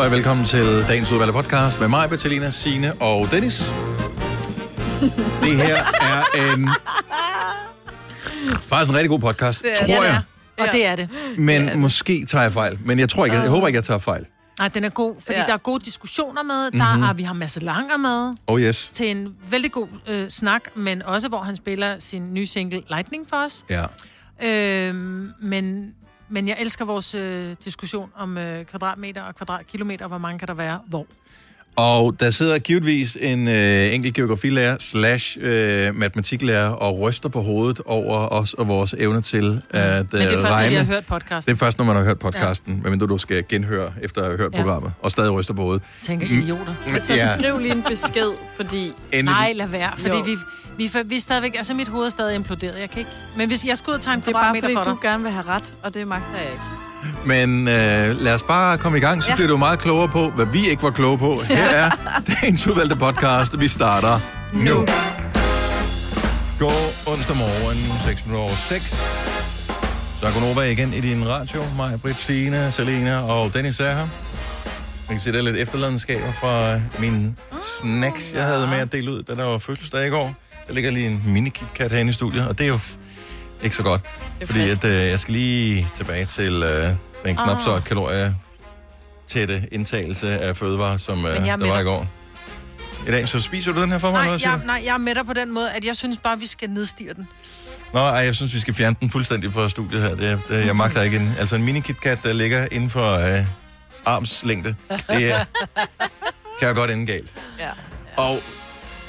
halløj, velkommen til dagens udvalgte podcast med mig, Bettelina, Signe og Dennis. Det her er en... Faktisk en rigtig god podcast, Det er tror det. jeg. Og det er det. Men det det. måske tager jeg fejl. Men jeg tror ikke, jeg, jeg håber ikke, jeg tager fejl. Nej, den er god, fordi Ja. der er gode diskussioner med. Der Mhm. er, vi har Masse Langer med Oh yes. til en vældig god øh, snak, men også hvor han spiller sin nye single Lightning for os. Ja. Øhm, men, men jeg elsker vores øh, diskussion om øh, kvadratmeter og kvadratkilometer, hvor mange kan der være, hvor. Og der sidder givetvis en øh, enkelt geografilærer slash øh, matematiklærer og ryster på hovedet over os og vores evne til at øh, Men det er først, når regne. de har hørt podcast. Det er først, når man har hørt podcasten, ja. medmindre du skal genhøre efter at have hørt Ja. programmet, og stadig ryster på hovedet. Tænker idioter. Så Ja. skriv lige en besked, fordi... Endelig. Nej, lad være, fordi Jo. vi, vi, vi er stadigvæk, altså mit hoved er stadig imploderet. Jeg kan ikke, men hvis jeg skulle ud og tage en Det er bare fordi, for dig, du gerne vil have ret, og det magter jeg ikke. Men øh, lad os bare komme i gang, så ja. Bliver du meget klogere på, hvad vi ikke var kloge på. Her er dagens udvalgte podcast. Vi starter nu. God onsdag morgen, 6 minutter over 6. Så er Gunova igen i din radio. Mig, Britt, Signe, Selena og Dennis er her. Jeg kan se, der er lidt efterladenskaber fra min snacks, jeg havde med at dele ud, da der var fødselsdag i går. Der ligger lige en mini KitKat herinde i studiet, og det er jo ikke så godt. Fordi at, øh, jeg skal lige tilbage til øh, den knap Ah. så kalorie tætte indtagelse af fødevarer, som øh, er der var i går. I dag, så spiser du den her for mig? nej, siger jeg, nej, jeg er med dig på den måde, at jeg synes bare, vi skal nedstige den. Nå, ej, jeg synes, vi skal fjerne den fuldstændig fra studiet her. Det, det, jeg magter ikke en, altså en mini KitKat, der ligger inden for øh, armslængde. Det er, kan jeg godt ende galt. Ja. Og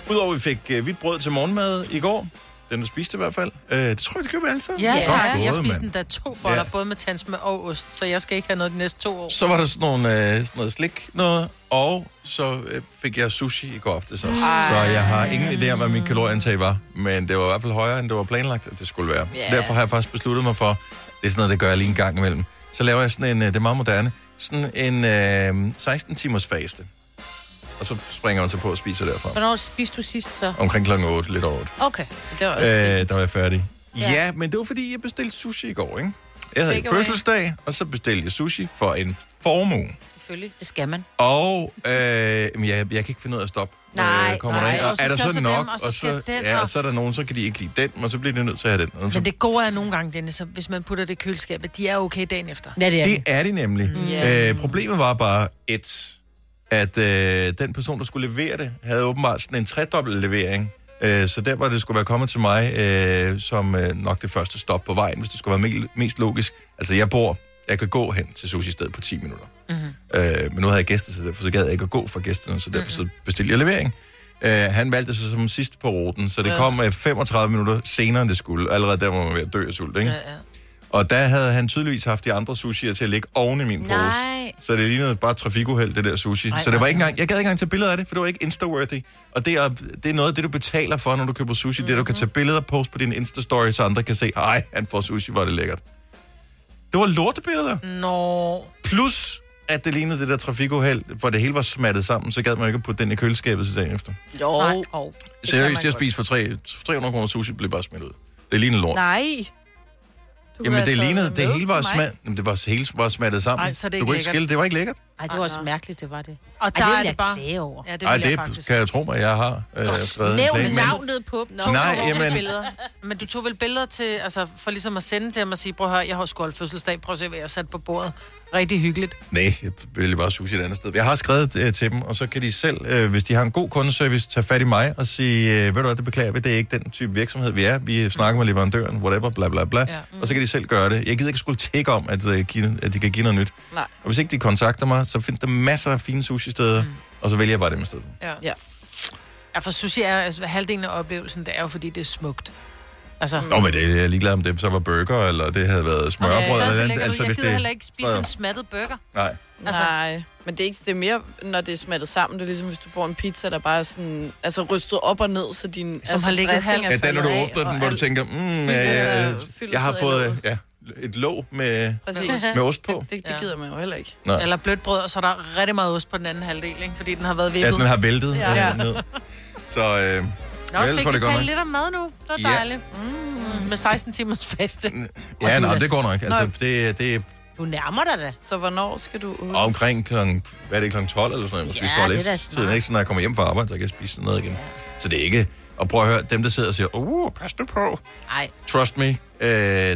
udover vi fik øh, hvidt brød til morgenmad i går, den der spiste i hvert fald, øh, det tror jeg, det køber alle sammen. Ja, Godt tak. gået, Jeg spiste mand. endda to boller, Ja. ja. både med tandsmør og ost, så jeg skal ikke have noget de næste to år. Så var der sådan, nogle, øh, sådan noget slik noget, og så øh, fik jeg sushi i går aftes også. Ej. Så jeg har ingen idé om, hvad min kalorieindtag var, men det var i hvert fald højere, end det var planlagt, at det skulle være. Ja. Derfor har jeg faktisk besluttet mig for, det er sådan noget, det gør jeg lige en gang imellem. Så laver jeg sådan en, øh, det er meget moderne, sådan en øh, 16 timers faste. Og så springer man så på og spiser derfra. Hvornår spiste du sidst så? Omkring klokken 8, lidt over 8. Okay. Det var også Øh, øh, der var jeg færdig. Ja. Ja. men det var fordi, jeg bestilte sushi i går, ikke? Jeg havde en Take away. fødselsdag, og så bestilte jeg sushi for en formue. Selvfølgelig. Det skal man. Og øh, men jeg, jeg kan ikke finde ud af at stoppe. når Nej, jeg kommer nej. derind. Og Og så er der så så nok, dem, og så og, så, den, ja, og- så er der nogen, så kan de ikke lide den, og så bliver de nødt til at have den. Og så, Men det gode er nogle gange, Dennis, at hvis man putter det i køleskabet, de er okay dagen efter. Ja, det er det er de nemlig. Mm. Øh, problemet var bare et, at øh, den person, der skulle levere det, havde åbenbart sådan en tredobbelt levering. Øh, så der, hvor det skulle være kommet til mig, øh, som øh, nok det første stop på vejen, hvis det skulle være me- mest logisk. Altså, jeg bor, jeg kan gå hen til sushi-stedet på 10 minutter. Mm-hmm. Øh, men nu havde jeg gæster, så derfor så gad jeg ikke at gå for gæsterne, så derfor så bestilte jeg levering. Øh, han valgte sig som sidst på ruten, så det Ja. kom øh, 35 minutter senere, end det skulle. Allerede der var man ved at dø af sult, ikke? Ja, ja. Og der havde han tydeligvis haft de andre sushier til at ligge oven i min pose. Nej. Så det lignede bare trafikuheld, det der sushi. Ej, Ej, så det var nej, ikke engang, jeg gad ikke engang tage billeder af det, for det var ikke Insta-worthy. Og det er, det er noget af det, du betaler for, når du køber sushi. Mm-hmm. Det er, du kan tage billeder og poste på din Insta-story, så andre kan se, ej, han får sushi, hvor er det lækkert. Det var lortebilleder. Nå, Plus, at det lignede det der trafikuheld, hvor det hele var smattet sammen, så gad man ikke at putte den i køleskabet til dagen efter. Jo. nej. Oh. Seriøst, jeg spiste for tre- 300 kroner sushi, blev bare smidt ud. Det lignede lort. Nej. Du Jamen, det have lignede, det hele var, Jamen, det var hele var smattet sammen. Ej, så er det du ikke kunne ikke skille, det var ikke lækkert. Ej, det var Ej, også mærkeligt, det var det. Og Ej, der det er det jeg bare... klage over. Ja, det Ej, jeg det faktisk kan jeg tro mig, jeg har øh, skrevet en Nævn klage, men- navnet på dem. To Nej, jamen- billeder. Men du tog vel billeder til, altså for ligesom at sende til ham og sige, prøv at høre, jeg har holdt fødselsdag, prøv at se, hvad jeg har sat på bordet. Rigtig hyggeligt. Nej, jeg vil bare sushi et andet sted. Jeg har skrevet øh, til dem, og så kan de selv, øh, hvis de har en god kundeservice, tage fat i mig og sige, øh, ved du hvad, det beklager vi, det er ikke den type virksomhed, vi er. Vi snakker med leverandøren, whatever, bla bla bla. Ja. Og så kan de selv gøre det. Jeg gider ikke skulle tjekke om, at, øh, give, at de kan give noget nyt. Nej. Og hvis ikke de kontakter mig, så find der masser af fine sushi-steder, mm. og så vælger jeg bare dem i stedet. Ja. Ja. ja, for sushi er, altså, halvdelen af oplevelsen, det er jo, fordi det er smukt. Altså, Nå, men det er jeg er ligeglad om det så var burger, eller det havde været smørbrød, Okay, eller andet. du, jeg gider det... heller ikke spise en smattet burger. Nej. Altså- Nej, men det er, ikke, det er mere, når det er smattet sammen. Det er ligesom, hvis du får en pizza, der bare er sådan, altså rystet op og ned, så din Som altså, har ligget er Ja, den, når du åbner den, hvor du tænker, mm, ja, Altså, ja, jeg har fået ja, et låg med, Præcis. med ost på. Det, det Ja. gider man jo heller ikke. Nå. Eller blødt brød, og så er der rigtig meget ost på den anden halvdel, ikke? fordi den har været Ja, vippet. den har væltet Ja. ja. ned. Så øh, Nå, ellers fik vi talt lidt om mad nu. Det var Ja. dejligt. Mm, med 16 timers faste. ja, nå, det går nok. Altså, det, det, Du nærmer dig da. Så hvornår skal du ud? Og omkring klokken, hvad er det, klokken 12 eller sådan noget? Måske Ja, det er lidt da tiden, smart. ikke? Så når jeg kommer hjem fra arbejde, så kan jeg spise noget igen. Så det er ikke... Og prøv at høre, dem der sidder og siger, uh, pas nu på. Nej, Trust me, øh,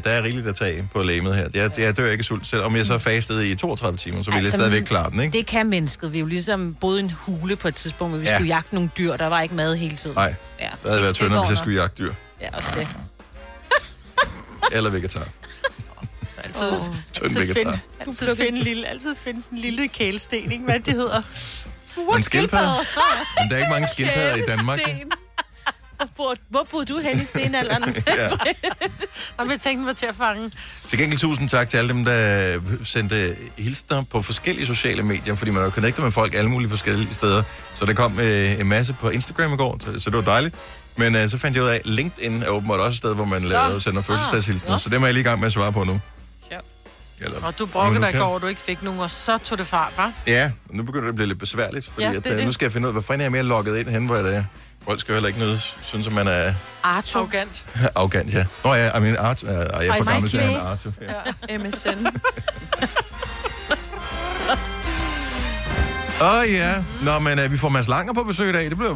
der er rigeligt at tage på lægemet her. Jeg, jeg dør ikke af sult, selvom jeg så fastede i 32 timer, så ville jeg Altså, stadigvæk klare den, ikke? det kan mennesket. Vi er jo ligesom boet i en hule på et tidspunkt, hvor vi Ja. skulle jagte nogle dyr. Der var ikke mad hele tiden. Nej, Ja. så havde jeg været tyndere, hvis jeg skulle jagte dyr. Ja, også det. Eller vegetar. Altid, Åh. Tynd altid, finde, altid, finde en lille, altid finde en lille kælesten, ikke? Hvad det hedder. Men skildpadder? Men der er ikke mange skildpadder i Danmark. Hvor, boede- du hen i stenalderen? Ja. Og jeg tænkte, var til at fange. Til gengæld tusind tak til alle dem, der sendte hilsner på forskellige sociale medier, fordi man er jo connectet med folk alle mulige forskellige steder. Så der kom øh, en masse på Instagram i går, så, så det var dejligt. Men øh, så fandt jeg ud af, at LinkedIn er åbenbart også et sted, hvor man laver, sender fødselsdagshilsner. Nå. Så det må jeg lige i gang med at svare på nu. Ja. Eller, Og du brokkede dig i går, hvor du ikke fik nogen, og så tog det fart, hva'? Ja, nu begynder det at blive lidt besværligt, fordi Ja, ja, det at, er øh, det. nu skal jeg finde ud af, hvad fanden er jeg mere logget ind hen, hvor jeg er. Folk skal jo heller ikke noget, synes, at man er Arto. Arrogant. arrogant, ja. Nå ja, I mean, Art, uh, jeg er for gammel til at. Arto. Ja. MSN. Åh oh, ja. Nå, men uh, vi får Mads Langer på besøg i dag. Det bliver,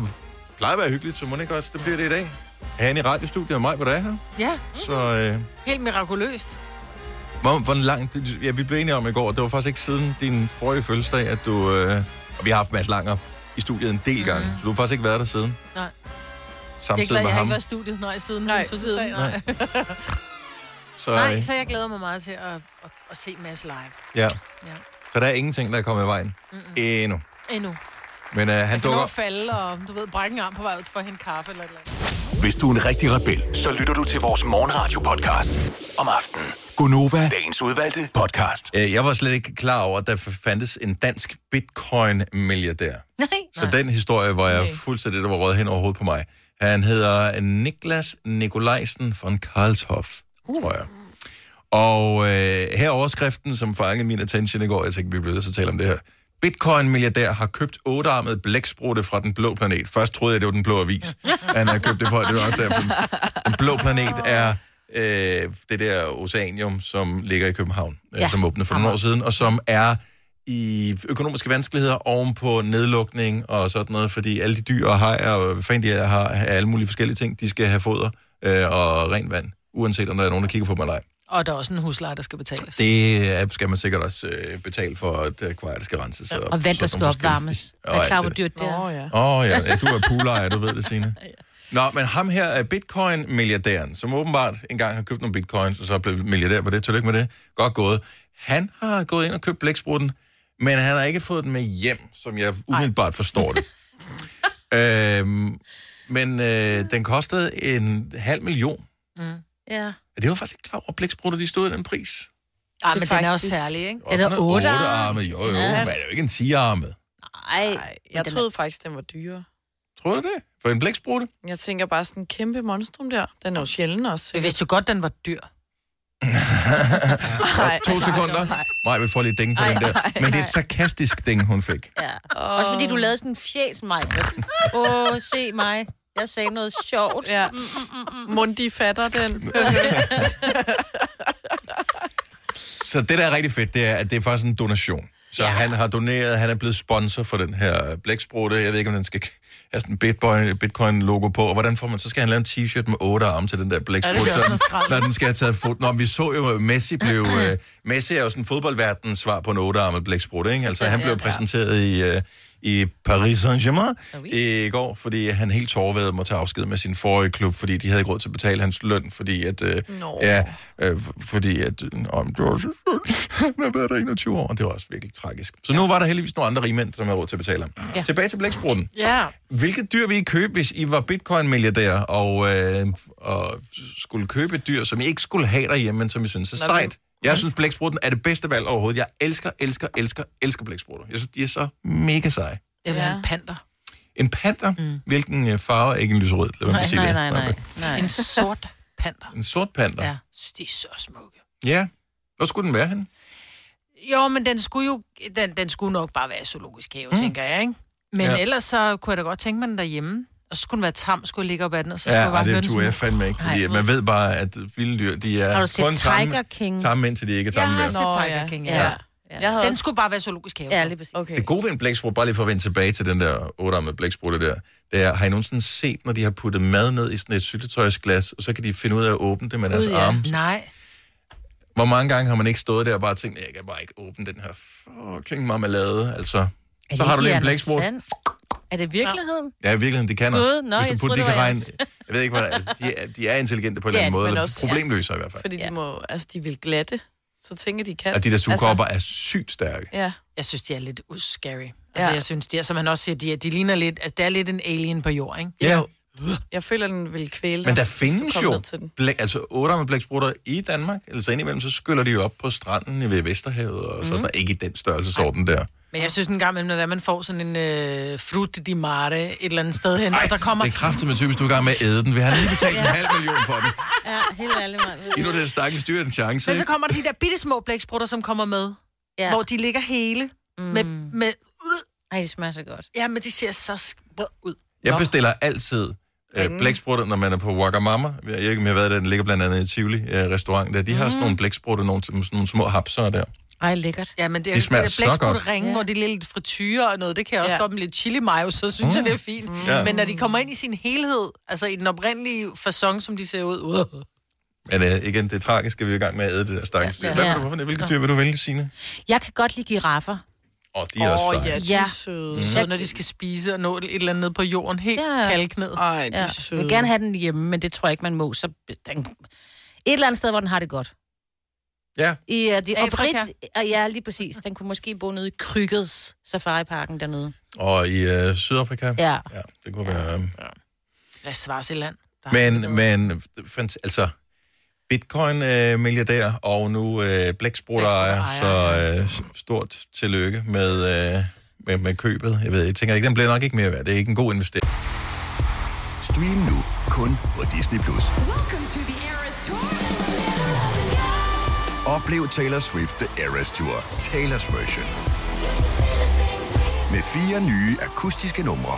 plejer at være hyggeligt, så må det ikke også, det bliver det i dag. Han i radiostudiet og mig, hvor det er her. Ja, Så uh, helt mirakuløst. hvor, hvor langt... det- Ja, vi blev enige om i går, det var faktisk ikke siden din forrige fødselsdag, at du... Uh, og vi har haft Mads Langer i studiet en del gange, så du har faktisk ikke været der siden. Nej. Det er Samtidig glad, med jeg har ham. ikke været i studiet, nej, siden Nej, fødselsdag, siden. nej. Så, Nej, øh, så jeg glæder mig meget til at, at, at se Mads live. ja. Ja. Så der er ingenting, der er kommet i vejen. Mm-mm. Endnu. Endnu. Men uh, han Han dukker... at falde, og du ved, brække en arm på vej ud for at hente kaffe eller et eller andet. Hvis du er en rigtig rebel, så lytter du til vores morgenradio-podcast om aftenen. Gunova, dagens udvalgte podcast. Øh, Jeg var slet ikke klar over, at der fandtes en dansk bitcoin-milliardær. Nej. Så den historie var jeg fuldstændig, der var røget hen over hovedet på mig. Han hedder Niklas Nikolajsen von Karlshof, tror jeg. Og øh, her er overskriften, som fangede min attention i går. Jeg tænkte, vi bliver nødt til at tale om det her. Bitcoin-milliardær har købt ottearmet blæksprutte fra den blå planet. Først troede jeg, det var den blå avis. Han har købt det for, det var også derfor. Den blå planet er øh, det der oceanium, som ligger i København, ja. Ja. som åbnede for nogle år siden, og som er i økonomiske vanskeligheder oven på nedlukning og sådan noget, fordi alle de dyr og hajer og hvad fanden de er, har har alle mulige forskellige ting, de skal have foder øh, og rent vand, uanset om der er nogen, der kigger på mig eller ej. Og der er også en husleje, der skal betales. Det øh, skal man sikkert også øh, betale for, at akvariet skal renses. Og, Og vand, der skal opvarmes. Og Er klar, det hvor dyrt det Åh, er? ja. Åh oh, ja. ja, du er poolejer, du ved det, Signe. Nå, men ham her er bitcoin-milliardæren, som åbenbart engang har købt nogle bitcoins, og så er blevet milliardær på det. Tillykke med det. Godt gået. Han har gået ind og købt blæksprutten, men han har ikke fået den med hjem, som jeg umiddelbart forstår det. øhm, men øh, den kostede en halv million. Ja. Det var faktisk ikke klar over, at blæksprutter de stod i den pris. Ah, Det men er den er også særlig, ikke? Er der otte arme? arme? Jo, jo, Ja. men det er jo ikke en 10 arme. Nej. Nej, jeg troede faktisk, den var dyre. Tror du det? For en blæksprutte? Jeg tænker bare sådan en kæmpe monstrum der. Den er jo sjælden også. Vi vidste jo godt, den var dyr. Nej, To sekunder. Nej. Nej, vi får lige ding på Ej, den der. Men det er et sarkastisk ding, hun fik. Ja. Også fordi du lavede sådan en fjæs, mig. Åh, se mig. Jeg sagde noget sjovt. Ja. Mundi fatter den. Så det, der er rigtig fedt, det er, at det er faktisk en donation. Så ja. han har doneret, han er blevet sponsor for den her blæksprutte. Jeg ved ikke, om den skal have sådan en Bitcoin, Bitcoin-logo på. Og hvordan får man, så skal han lave en t-shirt med otte arme til den der blæksprutte, ja, når den skal have taget foto. Nå, vi så jo, at Messi blev... uh, Messi er jo sådan fodboldverdens svar på en ottearmet blæksprutte, ikke? Altså, han blev præsenteret i... Uh, i Paris Saint-Germain i går, fordi han helt tårværet må tage afsked med sin forrige klub, fordi de havde ikke råd til at betale hans løn, fordi at, øh, ja, øh, fordi at, øh, det var så han har været der 21 år, og det var også virkelig tragisk. Så nu var der heldigvis nogle andre rigmænd, som havde råd til at betale ham. Ja. Ja. Tilbage til blæksprutten. Ja. Hvilket dyr ville I købe, hvis I var bitcoin-milliardær og, øh, og skulle købe et dyr, som I ikke skulle have derhjemme, men som I synes er Nå, sejt? Jeg synes, blæksprutten er det bedste valg overhovedet. Jeg elsker, elsker, elsker, elsker blæksprutter. Jeg synes, de er så mega seje. Eller Ja. en panter. En panter? Mm. Hvilken øh, farve er ikke en lyserød? Lad Nej, nej, det. nej, nej. nej. En sort panter. En sort panter? Ja, de er så smukke. ja. Hvor skulle den være henne? Jo, men den skulle jo den, den skulle nok bare være i zoologisk have, mm. tænker jeg, ikke? Men ja. ellers så kunne jeg da godt tænke mig den derhjemme. Og så skulle den være tam, skulle ligge op ad den, og så skulle Ja, jeg bare det turde jeg fandme ikke, fordi Nej. man ved bare, at vilde dyr, de er Har du set kun Tiger tamme, King? tamme indtil de ikke er Jeg tamme har mere. set Nå, Tiger ja. King, Ja. ja. ja. Jeg havde Den også... skulle bare være zoologisk have. Ja, så. lige præcis. Okay. Det gode ved en blæksprut, bare lige for at vende tilbage til den der ottearmede blæksprutte der, det er, har I nogensinde set, når de har puttet mad ned i sådan et syltetøjsglas, og så kan de finde ud af at åbne det med deres ja. arme? Nej. Hvor mange gange har man ikke stået der og bare tænkt, jeg kan bare ikke åbne den her fucking marmelade, altså. Er Så har du lige en blæksprut. Er det virkeligheden? Ja, i virkeligheden, det kan Gud, også. nå, Hvis jeg du putter, de det kan regne, jeg ved ikke, hvad altså, de, er, de er intelligente på en Ja, eller anden måde, eller også- problemløser i hvert fald. Fordi Ja. de må... Altså, de vil glatte. Så tænker de kan. Og de der sugekopper er sygt stærke. Ja. Jeg synes, de er lidt scary. Altså, Ja. jeg synes, de er, som han også siger, de, er, de ligner lidt, altså, det er lidt en alien på jord, ikke? Ja, Jeg føler, den vil kvæle dig, men der findes jo blæk, altså ottearmede blæksprutter i Danmark, eller så indimellem, så skyller de jo op på stranden ved Vesterhavet, og så er der ikke i den størrelsesorden der. Men jeg synes en gang imellem, er, man får sådan en øh, fruit di mare et eller andet sted hen, og der kommer... Det er kraftigt med typisk, du er i gang med at æde den. Vi har lige betalt en halv million for den. Ja, helt ærligt, mand. Giv nu det stakkels dyr en chance. Men så ikke? kommer der de der bitte små blæksprutter, som kommer med, Ja. ja. hvor de ligger hele, mm. med, med, Ej, det smager så godt. ja, men de ser så sk- ud. Jeg bestiller altid øh, blæksprutter, når man er på Wagamama. Jeg ved ikke, om jeg har været der. Den ligger blandt andet i Tivoli øh, restaurant. Der. De har sådan nogle blæksprutter, nogle, sådan nogle små hapser der. Ej, lækkert. Ja, men det, De er smager det så der godt. blæksprutte-ringe, Ja. hvor de er lidt frityre og noget, det kan jeg også Ja. godt med lidt chili mayo, så synes mm. jeg, det er fint. Mm. Ja. Men når de kommer ind i sin helhed, altså i den oprindelige fasong, som de ser ud, uh, Men øh, igen, det er tragisk, at vi er i gang med at æde det der stakkels dyr. Ja. Hvad vil Ja. du, hvilke dyr vil du vælge, Signe? Jeg kan godt lide giraffer. Åh, de er også Åh, seje. ja, de Ja. er søde. de så når de skal spise og nå et eller andet ned på jorden, helt Ja. ja. kalkned. Ej, de Ja. er Jeg søde. vil gerne have den hjemme, men det tror jeg ikke, man må. Så den... Et eller andet sted, hvor den har det godt. Ja, I, uh, de, Afrika? oprit... Ja, lige præcis. Den kunne måske bo nede i Krykkets safariparken dernede. og i øh, Sydafrika. Ja. Ja, det kunne være... Øh, Lad os Swaziland. Der Men, men fant- altså, bitcoin-milliardær og nu øh, blækspruttejer, så øh, stort tillykke med, øh, med, med købet. Jeg ved, jeg tænker ikke, den bliver nok ikke mere værd. Det er ikke en god investering. Stream nu kun på Disney+. Plus. Oplev Taylor Swift The Eras Tour, Taylor's version. Med fire nye akustiske numre.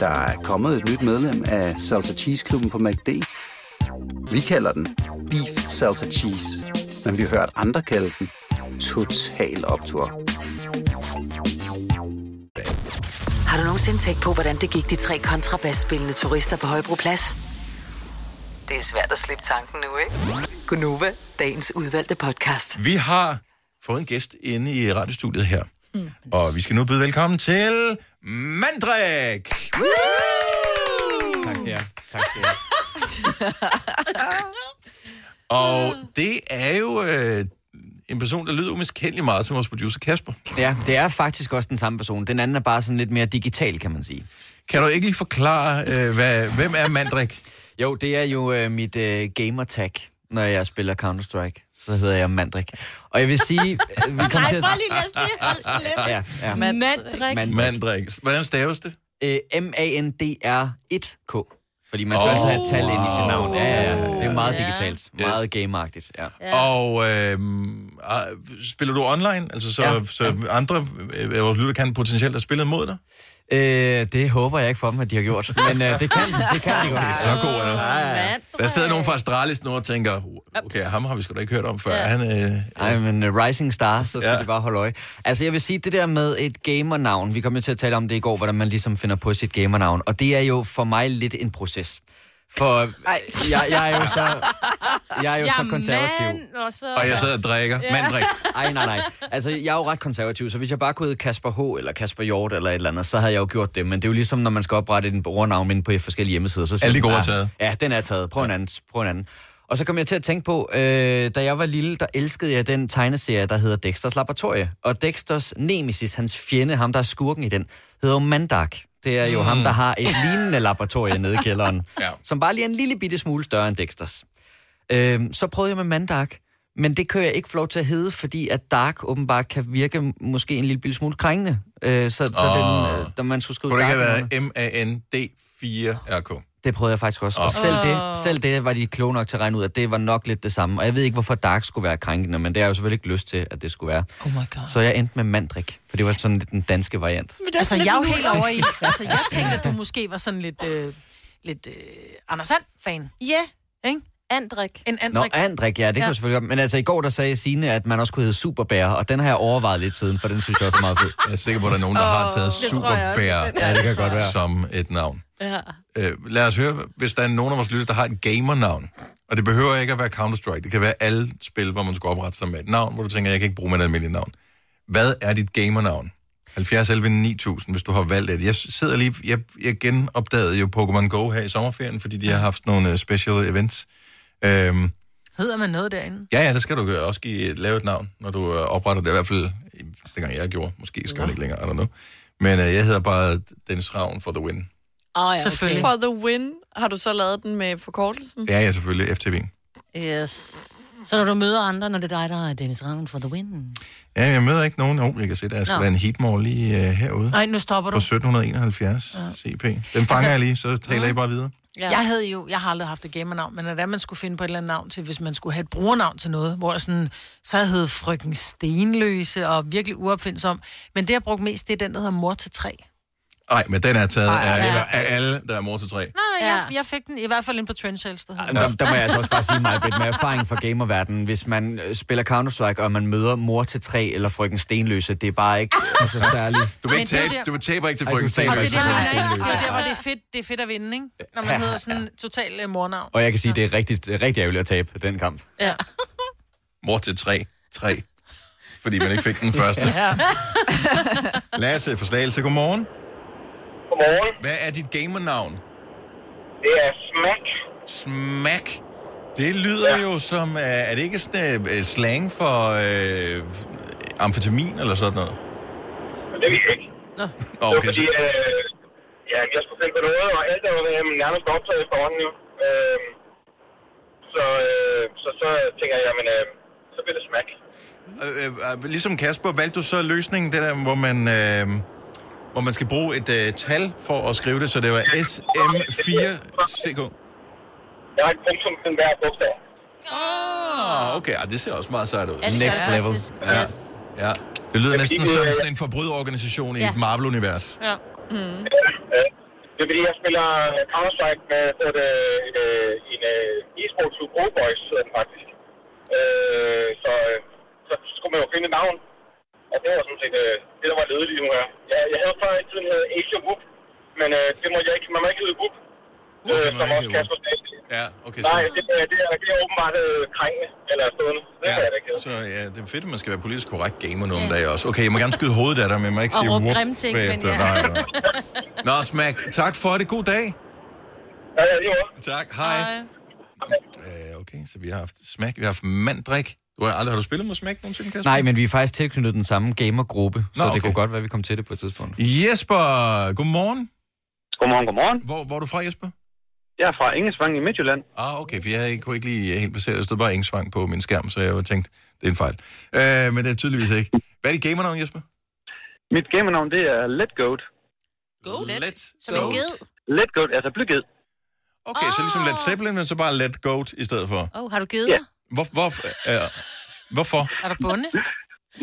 Der er kommet et nyt medlem af Salsa Cheese Klubben på MACD. Vi kalder den Beef Salsa Cheese, men vi har hørt andre kalde den Total Optor. Har du nogensinde tænkt på, hvordan det gik de tre kontrabasspillende turister på Højbroplads? Det er svært at slippe tanken nu, ikke? Gunova, dagens udvalgte podcast. Vi har fået en gæst inde i radiostudiet her. Og vi skal nu byde velkommen til Mandrik! Tak skal jeg. Tak skal jeg. Og det er jo øh, en person, der lyder umiskendelig meget som vores producer Kasper. Ja, det er faktisk også den samme person. Den anden er bare sådan lidt mere digital, kan man sige. Kan du ikke lige forklare, øh, hvad, hvem er Mandrik? Jo, det er jo øh, mit øh, gamertag, når jeg spiller Counter-Strike. Så hedder jeg Mandrik. Og jeg vil sige... øh, vi kommer til at... lige holde lidt. Ja, ja. Mandrik. Mandrik. Mandrik. Hvordan staves det? Øh, M-A-N-D-R-1-K. Fordi man skal oh, altid have et tal ind i sit navn. Ja, ja, ja. Det er meget Ja. digitalt. Meget gameagtigt, ja. Ja. Og øh, spiller du online? Altså så, ja. Så andre øh, af vores lytter kan potentielt have spillet mod dig? Øh, det håber jeg ikke for dem, at de har gjort. Men øh, det kan det kan de godt. Det er så god, er Ja, ja. Der sidder nogen fra Astralis nu og tænker, okay, ham har vi sgu da ikke hørt om før. Ja. Han, øh, Ej, men uh, Rising Star, så skal ja. de bare holde øje. Altså, jeg vil sige, det der med et gamernavn, vi kom jo til at tale om det i går, hvordan man ligesom finder på sit gamernavn, og det er jo for mig lidt en proces. For jeg, jeg er jo så, jeg er jo så konservativ. mand, og så... og jeg sidder og drikker. Ja. Mandrik. Ej, nej, nej. Altså, jeg er jo ret konservativ, så hvis jeg bare kunne hedde Kasper H. eller Kasper Hjort eller et eller andet, så havde jeg jo gjort det. Men det er jo ligesom, når man skal oprette en brugernavn inde på forskellige hjemmesider. Så Alle de gode er "Ah, taget." Ja, den er taget. Prøv en anden. Prøv en anden. Og så kom jeg til at tænke på, øh, da jeg var lille, der elskede jeg den tegneserie, der hedder Dexters Laboratorie. Og Dexters nemesis, hans fjende, ham der er skurken i den, hedder jo Mandark. Det er jo mm. ham, der har et lignende laboratorie nede i kælderen, Ja. som bare lige er en lille bitte smule større end Dexters. Øh, så prøvede jeg med Mandark, men det kan jeg ikke få lov til at hedde, fordi at Dark åbenbart kan virke måske en lille bitte smule krængende. Øh, så så Åh. den, øh, da man skulle skrive Kunne det ikke have været M-A-N-D-4-R-K? Det prøvede jeg faktisk også. Og selv det, selv det var de kloge nok til at regne ud, at det var nok lidt det samme. Og jeg ved ikke, hvorfor Dark skulle være krænkende, men det har jeg jo selvfølgelig ikke lyst til, at det skulle være. Oh my god. Så jeg endte med Mandrik, for det var sådan lidt den danske variant. Altså, jeg er jo helt over i... Altså, jeg tænkte, at du måske var sådan lidt... Øh, lidt øh, Anders Sand-fan. Ja. Ikke? Andrik. En Nå, Andrik. Andrik, ja, det kan Ja. jeg selvfølgelig godt. Men altså, i går der sagde Signe, at man også kunne hedde Superbær, og den har jeg overvejet lidt siden, for den synes jeg også er meget fed. Jeg er sikker på, at der er nogen, der har taget. Superbær Ja, det kan godt være. som et navn. Ja. Øh, lad os høre, hvis der er nogen af vores lytter, der har et gamernavn. Og det behøver ikke at være Counter-Strike. Det kan være alle spil, hvor man skal oprette sig med et navn, hvor du tænker, jeg kan ikke bruge mit almindelige navn. Hvad er dit gamernavn? 70 11 9000, hvis du har valgt det. Jeg sidder lige, jeg, jeg genopdagede jo Pokémon Go her i sommerferien, fordi de har haft nogle uh, special events. Øhm, Hedder man noget derinde? ja, ja, det skal du gøre. Også give, lave et navn, når du uh, opretter det. I hvert fald, dengang jeg gjorde. Måske skal man ikke længere, don't know. Men uh, jeg hedder bare Dennis Ravn for The Win. Oh, ja, Selvfølgelig. For the win, har du så lavet den med forkortelsen? Ja, ja, selvfølgelig. FTV. Yes. Så når du møder andre, når det er dig, der er Dennis Ravn for the win. Ja, jeg møder ikke nogen. Jo, jeg kan se, der skal være en heatmore lige uh, herude. Nej, nu stopper På du. 1771 ja. CP. Den fanger Altså- jeg lige, så taler I bare videre. Ja. Jeg havde jo, jeg har aldrig haft et gamernavn, men at man skulle finde på et eller andet navn til, hvis man skulle have et brugernavn til noget, hvor jeg sådan, så hed frygten Stenløse og virkelig uopfindsom. Men det, jeg brugte mest, det er den, der hedder Mor til tre. Nej, men den er taget Ej, af, ja. af alle, der er mor til tre. Nej, ja. jeg, jeg fik den i hvert fald ind på Trendsales, der hedder. Der, der må jeg altså også bare sige mig, med erfaring fra gamerverdenen, hvis man øh, spiller Counter-Strike, og man møder mor til tre eller frøken Stenløse, det er bare ikke altså, særligt. Du vil ikke er tabe, der- du vil tabe ikke til frøken taber Og det er der, det er Stenløse. der, hvor det er fedt, det er fedt at vinde, ikke? Når man hedder sådan total uh, mornavn. Og jeg kan sige, det er rigtig, rigtig ærgerligt at tabe den kamp. Ja. Mor til tre. Tre. Fordi man ikke fik den første. ja. Lasse for Slagelse, godmorgen. Godmorgen. Hvad er dit gamernavn? Det er Smack. Smack. Det lyder ja. jo som, øh, er det ikke sådan uh, slang for øh, amfetamin eller sådan noget? Det ved jeg ikke. Nå. Åh, Det var Okay, fordi, så, øh, ja, jeg skulle finde på noget, og alt er jo øh, nærmest optaget efterhånden jo. Øh, så, øh, så, så tænker jeg, jamen, øh, så bliver det Smack. øh, øh, ligesom Kasper, valgte du så løsningen, det der, hvor man, øh, hvor man skal bruge et øh, tal for at skrive det, så det var SM4CK? Jeg har et punktum til hver bogstav. Ah, okay, ah, det ser også meget sejt ud. Ja, det Next level. Ja. Ja, det lyder næsten som øh, sådan en forbryderorganisation i Ja. et Marvel-univers. ja. Mm. Ja. Det er fordi, jeg spiller Counter-Strike med et, øh, et, øh, en øh, e-sport klub Old Boys, faktisk. Øh, så, øh, så skulle man jo finde et navn. Og det var sådan set øh, det, der var ledet lige nu her. Jeg, jeg havde før i tiden hedder Asia Whoop, men øh, det må jeg ikke, man må ikke hedde Whoop. Kan Øh, som ikke også Kasper sagde. Ja, okay, så, Nej, det, er- det, er, det er åbenbart øh, krængende, eller stående. Det ja. ikke hedde. så ja, det er fedt, at man skal være politisk korrekt gamer nogle ja. dage også. Okay, jeg må gerne skyde hovedet af dig, men jeg må ikke Og sige råbe whoop grimme ting, men bagefter. ja. Nej, nej. Nå, Smack, tak for det. God dag. Ja, ja, jo. Tak, hej. Øh, okay, så vi har haft Smack, vi har haft Mandrik. Du har aldrig har du spillet med Smack nogensinde, Kasper? Nej, men vi er faktisk tilknyttet den samme gamergruppe, så Nå, det okay. kunne godt være, at vi kom til det på et tidspunkt. Jesper, godmorgen. Godmorgen, godmorgen. Hvor, hvor er du fra, Jesper? Jeg er fra Ingesvang i Midtjylland. Ah, okay, for jeg kunne ikke lige helt placere det. Der stod bare Engsvang på min skærm, så jeg tænkt, det er en fejl. Øh, men det er tydeligvis ikke. Hvad er dit gamernavn, Jesper? Mit gamernavn, det er Let Goat. Goat? Let Som en ged. Let Goat, altså blyged. Okay, så ligesom Led Zeppelin, men så bare Let Goat i stedet for. Åh, oh, har du givet Ja. Hvor, hvor, øh, hvorfor? Er der bunde?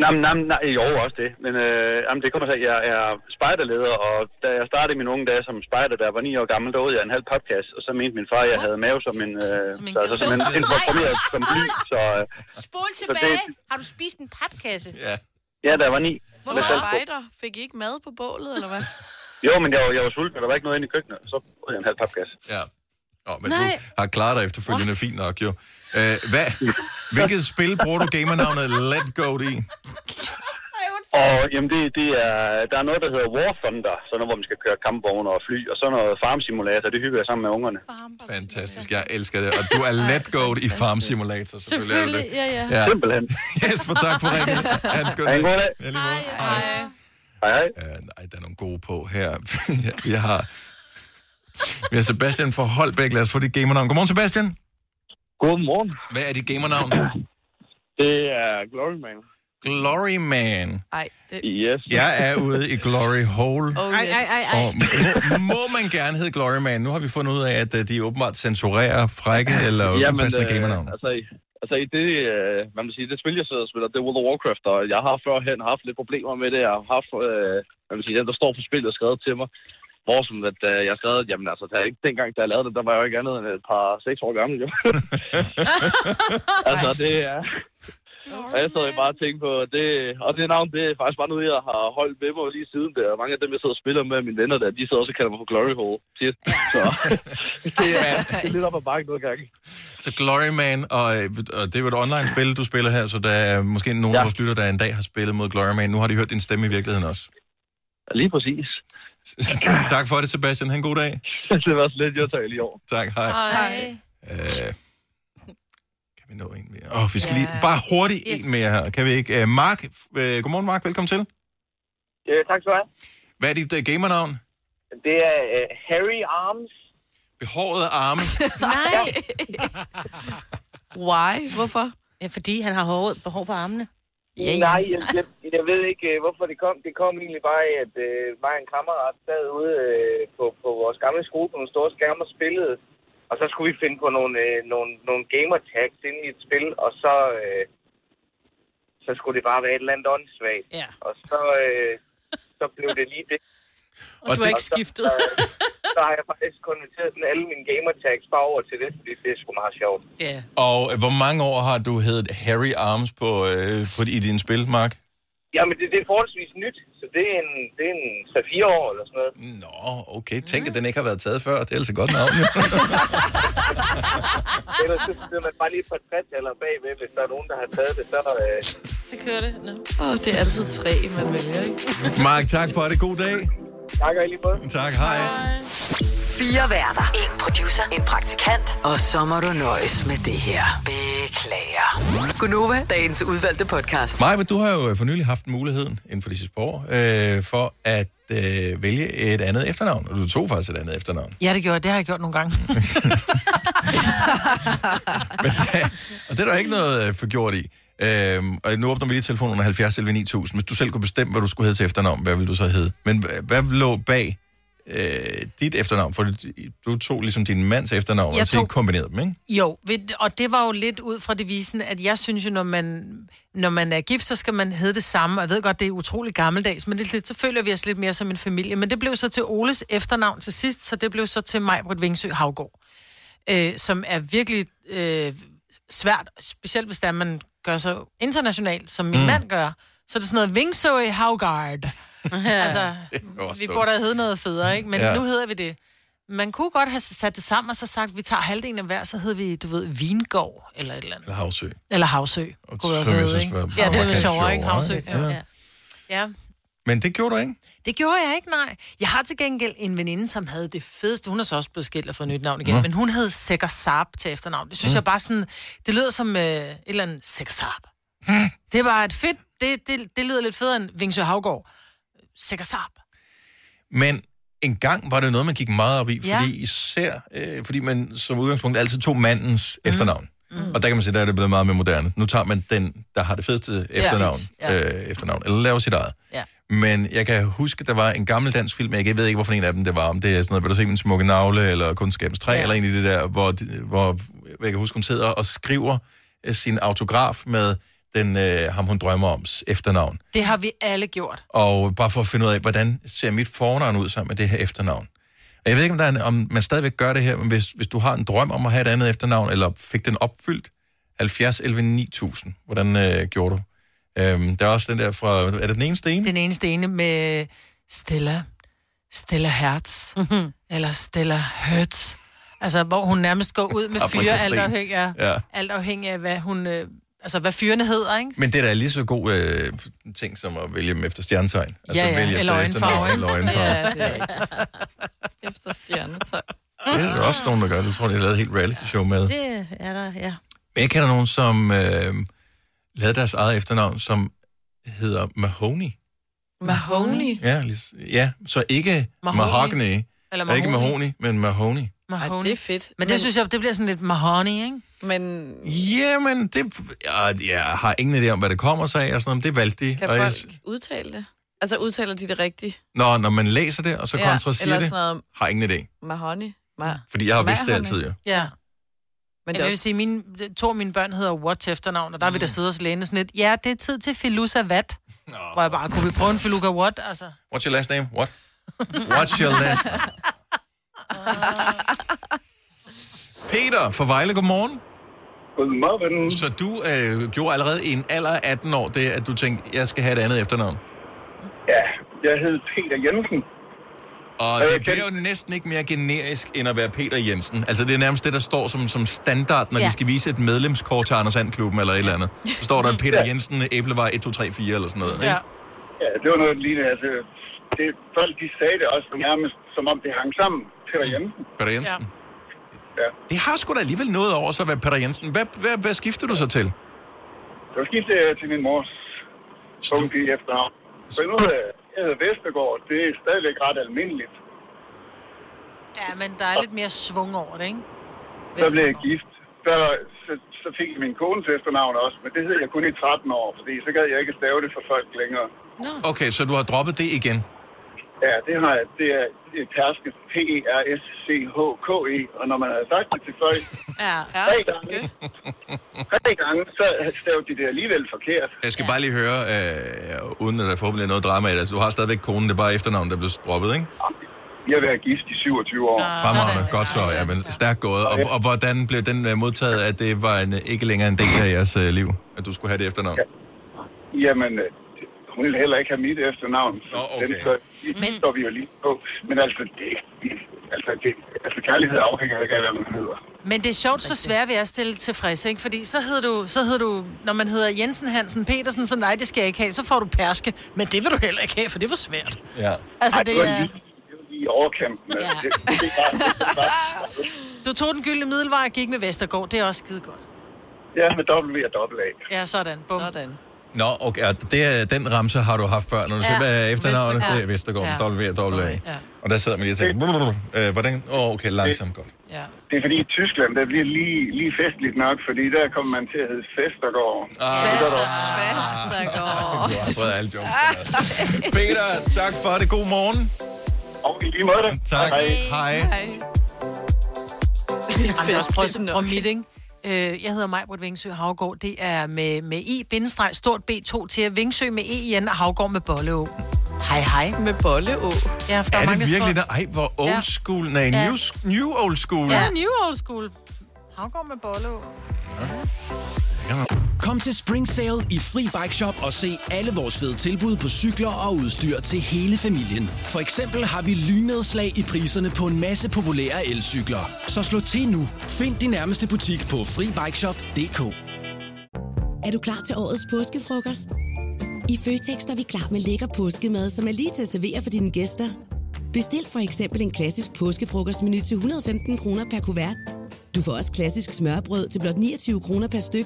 Nej, nej, nej, jo, også det. Men øh, jamen, det kommer sig, at jeg er spejderleder, og da jeg startede mine unge dage som spejder, der var ni år gammel, der åd jeg en halv podcast, og så mente min far, at jeg havde mave som en... Øh, Som en så, altså, som en, en formeret som bly, så øh, Spol det- tilbage. Har du spist en papkasse? Ja. ja, der var ni. Hvorfor spejder? Fik I ikke mad på bålet, eller hvad? Jo, men jeg var, jeg var sulten, og der var ikke noget inde i køkkenet, så åd jeg en halv papkasse. Ja. Oh, men Nej. du har klaret dig efterfølgende fint nok, jo. Øh, hvad, hvilket spil bruger du gamernavnet Let Goat i? Og jamen, det, det er, der er noget, der hedder War Thunder, sådan noget, hvor man skal køre kampvogne og fly, og så noget Farm Simulator, det hygger jeg sammen med ungerne. Fantastisk, jeg elsker det. Og du er let goat i Farm Simulator, selvfølgelig. er du det. ja, ja. Ja. Simpelthen. Jesper, tak for ringen. Ha' en skøn god dag. Ja, måde. Hej. Hej, hej. Uh, nej, der er nogle gode på her. Vi har, vi har Sebastian fra Holbæk. Lad os få dit gamernavn. Godmorgen, Sebastian. Godmorgen. Hvad er dit gamernavn? Det er Glory Man. Glory Man. Ej, det... Yes. Jeg er ude i Glory Hole. Oh, yes. Ej, ej, ej, Og må, må man gerne hedde Glory Man? Nu har vi fundet ud af, at øh, de åbenbart censurerer frække eller upassende gamernavn. altså, i- altså i det, øh, hvad man siger, det spil, jeg sidder og spiller, det er World of Warcraft, og jeg har førhen haft lidt problemer med det. Jeg har haft, øh, hvad man siger, den, der står på spillet, skrevet til mig, hvor som at, øh, jeg har skrevet, jamen altså, der, ikke dengang, da jeg lavede det, der var jeg jo ikke andet end et par seks år gammel, jo. altså, det er... Og jeg sad bare og tænkte på, at det, og det navn, det er faktisk bare noget, jeg har holdt med mig lige siden der. Mange af dem, jeg sidder og spiller med mine venner der, de sidder også og kalder mig for Glory Hole. Så det er, det er lidt op ad bakken nogle gange. Så Glory Man, og, øh, og det er jo et online-spil, du spiller her, så der er måske nogle ja. af vores lytter, der en dag har spillet mod Glory Man. Nu har de hørt din stemme i virkeligheden også. Lige præcis. tak for det, Sebastian. Ha' en god dag. det var så lidt, jeg tager lige over. Tak, hej. Hej. Øh, kan vi nå en mere? Åh, oh, vi skal lige... Bare hurtigt yes. en mere her. Kan vi ikke? Uh, Mark, uh, godmorgen Mark, velkommen til. Ja, tak skal du have. Hvad er dit uh, gamernavn? Det er uh, Harry Arms. Behårede arme. Nej. Why? Hvorfor? Ja, fordi han har hår, behov på armene. Ja, Nej, jeg, jeg, jeg ved ikke, øh, hvorfor det kom. Det kom egentlig bare af, at øh, mig og en kammerat sad ude øh, på, på vores gamle skole på nogle store skærme og spillede. Og så skulle vi finde på nogle, øh, nogle, nogle gamer tags ind i et spil, og så, øh, så skulle det bare være et eller andet åndssvagt. Ja. Og så, øh, så blev det lige det. Og, og du har ikke skiftet. Så, øh, så har jeg faktisk konverteret sådan alle mine gamer tags bare over til det, fordi det er sgu meget sjovt. Ja. Og øh, hvor mange år har du heddet Harry Arms på, øh, på, i din spil, Mark? Jamen, det, det er forholdsvis nyt, så det er en, det er en 3-4 år eller sådan noget. Nå, okay. Tænk, at den ikke har været taget før. Det er altså godt navn. jo. Ellers så sidder man bare lige på et trætaler bagved, hvis der er nogen, der har taget det, så... Øh... Det kører det. No. Åh, oh, det er altid tre, man vælger, ikke? Mark, tak for det. God dag. Tak, og i lige måde. Tak, hej. Fire værter. En producer. En praktikant. Og så må du nøjes med det her. Beklager. Gunova, dagens udvalgte podcast. Maja, du har jo for nylig haft muligheden inden for de sidste par år, øh, for at øh, vælge et andet efternavn. Og du tog faktisk et andet efternavn. Ja, det gjorde jeg. Det har jeg gjort nogle gange. Og det er der ikke noget øh, forgjort i. Øhm, og nu åbner vi lige telefonen under 70 11 9000. Hvis du selv kunne bestemme, hvad du skulle hedde til efternavn, hvad ville du så hedde? Men hvad, lå bag øh, dit efternavn? For du tog ligesom din mands efternavn, Jeg og så tog- kombinerede dem, ikke? Jo, og det var jo lidt ud fra devisen, at jeg synes jo, når man, når man er gift, så skal man hedde det samme. Og jeg ved godt, det er utrolig gammeldags, men det lidt, så føler vi os lidt mere som en familie. Men det blev så til Oles efternavn til sidst, så det blev så til Majbrit Vingsø Havgård. Øh, som er virkelig øh, svært, specielt hvis der man gør sig internationalt, som min Mm. mand gør. Så er det sådan noget Vingsø Havgård. altså, vi burde have heddet noget federe, ikke? Men Ja. nu hedder vi det. Man kunne godt have sat det sammen og så sagt, at vi tager halvdelen af hver, så hedder vi, du ved, Vingård eller et eller andet. Eller Havsø. Eller Havsø. Kunne vi også hedde, ikke? Ja, det er markant sjovere, ikke? Havsø. Ja. Ja. ja. Men det gjorde du ikke? Det gjorde jeg ikke, nej. Jeg har til gengæld en veninde, som havde det fedeste. Hun er så også blevet skilt og fået nyt navn igen. Nå. Men hun hed Sikker Saab til efternavn. Det synes Mm. jeg bare sådan... Det lyder som øh, et eller andet Sikker Saab. det var et fedt... Det, det, det lyder lidt federe end Vingsø Havgård. Sikker Saab. Men en gang var det noget, man gik meget op i, fordi Ja. især, øh, fordi man som udgangspunkt altid tog mandens mm. efternavn. Mm. Og der kan man sige, der er det blevet meget mere moderne. Nu tager man den, der har det fedeste efternavn. Ja. øh, efternavn eller laver sit eget. Ja. Men jeg kan huske, der var en gammel dansk film, jeg ved ikke, hvorfor en af dem det var, om det er sådan noget, vil du se min smukke navle, eller kunskabens træ, ja. eller en af det der, hvor, hvor jeg kan huske, hun sidder og skriver øh, sin autograf med den, øh, ham hun drømmer oms efternavn. Det har vi alle gjort. Og bare for at finde ud af, hvordan ser mit fornavn ud sammen med det her efternavn. Og jeg ved ikke, om, der er en, om man stadigvæk gør det her, men hvis, hvis du har en drøm om at have et andet efternavn, eller fik den opfyldt, 70 11 9000, hvordan øh, gjorde du? Øhm, der er også den der fra, er det den eneste ene? Den eneste ene med Stella. Stella Hertz. Mhm. eller Stella Hertz. Altså, hvor hun nærmest går ud med fyre, alt sten. afhængig, af, Ja. alt afhængig af, hvad hun... Øh, Altså, hvad fyrene hedder, ikke? Men det er da lige så god øh, ting som at vælge dem efter stjernetegn. Altså Ja, ja, vælge eller efter øjenfarve, ikke? eller øjenfarve. Ja, det er. Efter stjernetegn. Det er der også nogen, der gør. Det tror jeg, de har lavet et helt reality show med. Det er der, ja. Men jeg kender nogen, som øh, lavede deres eget efternavn, som hedder Mahoney. Mahoney. Ja, lis- ja så ikke Mahoney. Mahogany. Eller Ja, Ikke Mahoney. Mahoney, men Mahoney. Mahoney. Ej, det er fedt. Men det synes jeg, det bliver sådan lidt mahoney, ikke? Men Jamen, det, jeg, jeg har ingen idé om, hvad det kommer sig af, og sådan noget, men det valgte de. kan og jeg, folk udtale det? Altså, udtaler de det rigtigt? når, når man læser det, og så Ja, kontra siger det, noget- har ingen idé. Mahoney? Ma- Fordi jeg har vidst det Mahoney. altid, jo. Ja. Men det jeg er vil også- sige, mine, to af mine børn hedder What til efternavn, og der vil der sidde og læne sådan lidt, ja, det er tid til Filusa Vat. Hvor jeg bare, kunne vi prøve en Filuka What? Altså. What's your last name? What? What's your last Peter fra Vejle, godmorgen. Godmorgen. Så du øh, gjorde allerede i en alder af 18 år det, at du tænkte, jeg skal have et andet efternavn. Ja, jeg hed Peter Jensen. Og Og det jeg bliver jo næsten ikke mere generisk, end at være Peter Jensen. Altså, det er nærmest det, der står som, som standard, når ja. Ja. vi skal vise et medlemskort til Anders Sand-klubben eller et eller andet. Så står der Peter Jensen, Æblevej 1, 2, 3, 4 eller sådan noget. Ikke? Ja. Ja, det var noget lignende. Altså, det, folk de sagde det også nærmest, som om det hang sammen. Peter Jensen. Peter Jensen. Ja. Det har sgu da alligevel noget over sig at være Peter Jensen. Hvad, hvad, hvad skifter du så til? Så skiftede jeg til min mors unge efternavn. Så nu jeg hedder Vestergaard. Det er stadigvæk ret almindeligt. Ja, men der er lidt mere svung over det, ikke? Så blev jeg gift. Der, så, så fik jeg min kones efternavn også, men det hed jeg kun i 13 år, fordi så gad jeg ikke stave det for folk længere. Okay, så du har droppet det igen? Ja, det har jeg. Det er, det er Perske. P-E-R-S-C-H-K-E. Og når man har sagt det til folk ja. tre gange, tre gange, så stavede de det alligevel forkert. Jeg skal ja. bare lige høre, øh, uden at der forhåbentlig er noget drama i det. Altså, du har stadigvæk konen, det er bare efternavn, der blev droppet, ikke? Jeg har været gift i 27 år. Fremragende, godt så. Ja, men stærkt gået. Og, og hvordan blev den uh, modtaget, at det var en, ikke længere en del af jeres uh, liv, at du skulle have det efternavn? Ja. Jamen, øh, hun ville heller ikke have mit efternavn. Så okay. den står, Men... står vi jo lige på. Men altså, det, altså, det, altså kærlighed afhænger ikke af, hvad man hedder. Men det er sjovt, så svært vi er stille tilfreds, ikke? Fordi så hedder du, så hedder du, når man hedder Jensen Hansen Petersen, så nej, det skal jeg ikke have. Så får du perske, men det vil du heller ikke have, for det for svært. Ja. Altså, Ej, det var er... lige, det var lige i overkanten. Ja. Altså, det, det, det, er det, bare, Du tog den gyldne middelvej og gik med Vestergaard. Det er også skide godt. ja, med W og dobbelt A. Ja, sådan. Bum. Sådan. Nå, okay, og det den ramse har du haft før. Når du Ja, ja. siger, hvad er efternavnet? Vestergaard. Det er Vestergaard, Ja. ja. W. Ja. Og der sidder man lige og tænker, øh, hvordan? Åh, oh, okay, langsomt godt. Ja. Det er fordi i Tyskland, der bliver lige, lige festligt nok, fordi der kommer man til at hedde Festergaard. Ah. Vestergaard. Du har fået alle der. Peter, tak for det. God morgen. Og i lige måde. Tak. Hej. Hej. Hej. Jeg prøver at prøve mit, ikke? Øh, jeg hedder Majbert Vingsø Havgård. Det er med, med I, bindestreg, stort B2 til Vingsø med E igen, og Havgård med Bolleå. Hej, hej. Med Bolleå. Ja, for der er, Er mange, det der virkelig der? Ej, hvor old Ja. school. Nej, Ja. new, new old school. Ja, new old school. Havgård med Bolleå. Kom til Spring Sale i Fri Bike Shop og se alle vores fede tilbud på cykler og udstyr til hele familien. For eksempel har vi lynedslag i priserne på en masse populære elcykler. Så slå til nu. Find din nærmeste butik på FriBikeShop.dk Er du klar til årets påskefrokost? I Føtex er vi klar med lækker påskemad, som er lige til at servere for dine gæster. Bestil for eksempel en klassisk påskefrokostmenu til 115 kroner per kuvert. Du får også klassisk smørbrød til blot 29 kroner per styk.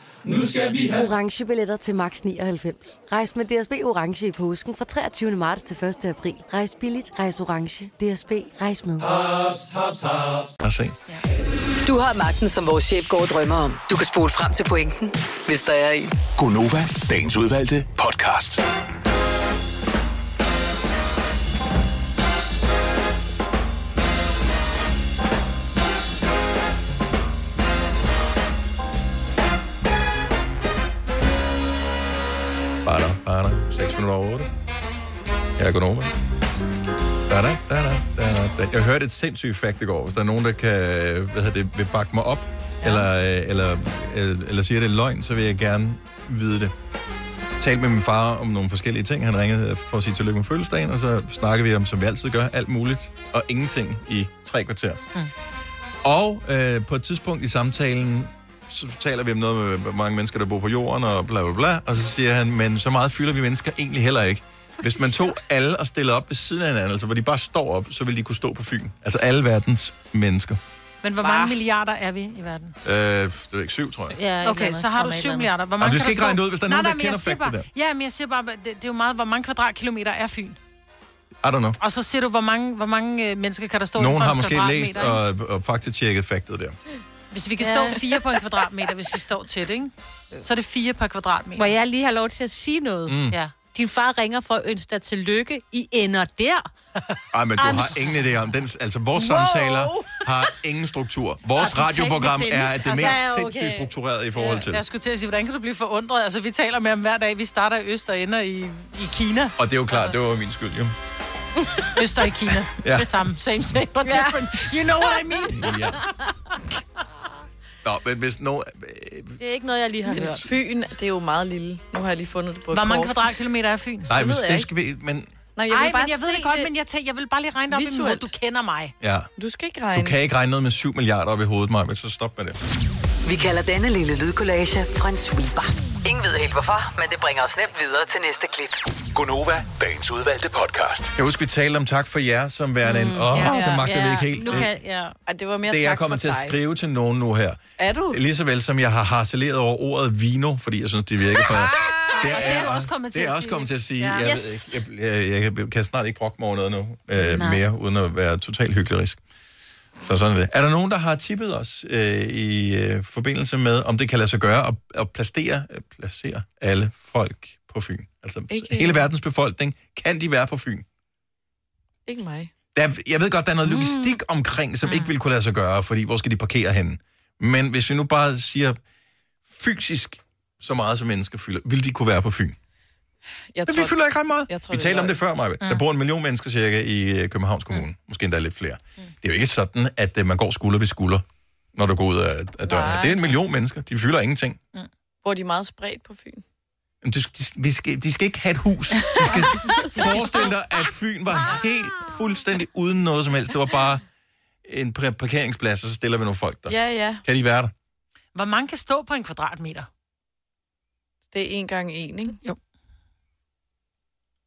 Nu skal vi have... Orange billetter til max 99. Rejs med DSB Orange i påsken fra 23. marts til 1. april. Rejs billigt, rejs orange. DSB, rejs med. Haps. Lad os se. Du har magten, som vores chef går og drømmer om. Du kan spole frem til pointen, hvis der er en. Gonova, dagens udvalgte podcast. Er Gunova. Da, da, da, da, da. Jeg hørte et sindssygt fakt i går. Hvis der er nogen, der kan, hvad hedder det, vil bakke mig op, ja. eller, øh, eller, eller, eller siger, det er løgn, så vil jeg gerne vide det. Talte med min far om nogle forskellige ting. Han ringede for at sige tillykke med fødselsdagen, og så snakkede vi om, som vi altid gør, alt muligt og ingenting i tre kvarter. Mm. Og øh, på et tidspunkt i samtalen, så taler vi om noget med, hvor mange mennesker, der bor på jorden, og bla bla bla, og så siger han, men så meget fylder vi mennesker egentlig heller ikke. Hvis man tog alle og stillede op ved siden af hinanden, altså hvor de bare står op, så ville de kunne stå på Fyn. Altså alle verdens mennesker. Men hvor mange milliarder er vi i verden? Øh, det er ikke syv, tror jeg. Ja, Okay, så har du 7 milliarder. Hvor Jamen, mange du kan skal ikke regne det ud, hvis der er Nej, nogen, nej, der jeg kender bare, Ja, men jeg siger bare, det, det er jo meget, hvor mange kvadratkilometer er Fyn. I don't know. Og så siger du, hvor mange, hvor mange øh, mennesker kan der stå Nogen har måske læst og, og faktatjekket faktet der. Hvis vi kan Ja. stå fire på en kvadratmeter, hvis vi står tæt, ikke? Så er det fire per kvadratmeter. Må jeg lige have lov til at sige noget? Mm. Ja. Din far ringer for at ønske dig tillykke. I ender der. Ej, men du I'm har ingen idé om den. Altså, vores Wow. samtaler har ingen struktur. Vores radioprogram er det mest Altså, okay. sindssygt struktureret i forhold til. Jeg skulle til at sige, hvordan kan du blive forundret? Altså, vi taler med ham hver dag. Vi starter i Øst og ender i, i Kina. Og det er jo klart, det var min skyld, jo. Øst og i Kina. Ja. ja. Det samme. Same, same, but Ja. different. You know what I mean? Ja. Nå, men hvis nogen... Det er ikke noget, jeg lige har hørt. Fyn, det er jo meget lille. Nu har jeg lige fundet det på Hvor mange kvadratkilometer er Fyn? Nej, jeg det ikke. skal vi... Men Nej, jeg Ej, vil bare men jeg ved se det godt, men jeg, tænker, jeg vil bare lige regne det op i min hoved. Du kender mig. ja, Du skal ikke du regne. kan ikke regne noget med 7 milliarder op i hovedet, Maja, men så stop med det. Vi kalder denne lille lydkollage en sweeper. Ingen ved helt hvorfor, men det bringer os nemt videre til næste klip. Gunova, dagens udvalgte podcast. Jeg husker, vi talte om tak for jer som værende en... Åh, ja, det magter vi ikke helt. Nu Det, kan, ja. Det var mere det er jeg tak kommer til at dig. skrive til nogen nu her. Er du? Lige så vel som jeg har harceleret over ordet vino, fordi jeg synes, det virker for... Det det er du også kommet til det er at også sige. kommet til at sige. Ja. Jeg, Yes. jeg, jeg, jeg, jeg kan snart ikke brokke mig over noget nu øh, Nej. mere, uden at være totalt hyggelig. Så sådan er det. Er der nogen, der har tippet os øh, i øh, forbindelse med, om det kan lade sig gøre at, at placere, øh, placere alle folk på Fyn? Altså Ikke- hele verdens befolkning, kan de være på Fyn? Ikke mig. Der, er- jeg ved godt, der er noget logistik omkring, som ikke vil kunne lade sig gøre, fordi hvor skal de parkere henne? Men hvis vi nu bare siger fysisk så meget som mennesker fylder, vil de kunne være på Fyn? Jeg Men vi fylder ikke ret meget. Jeg tror, vi talte om det før, Maja. Der bor en million mennesker cirka i øh, Københavns Kommune. Mm. Måske endda lidt flere. Mm. Det er jo ikke sådan, at øh, man går skulder ved skulder, når du går ud af, af døren. Nej. Det er en million mennesker. De fylder ingenting. Bor de meget spredt på Fyn? Men De, de, vi skal, de skal ikke have et hus. De skal forestille dig, at Fyn var helt fuldstændig uden noget som helst. Det var bare en par- parkeringsplads, og så stiller vi nogle folk der. Ja, ja. Kan de være der? Hvor mange kan stå på en kvadratmeter? Det er en gang en, ikke? Jo.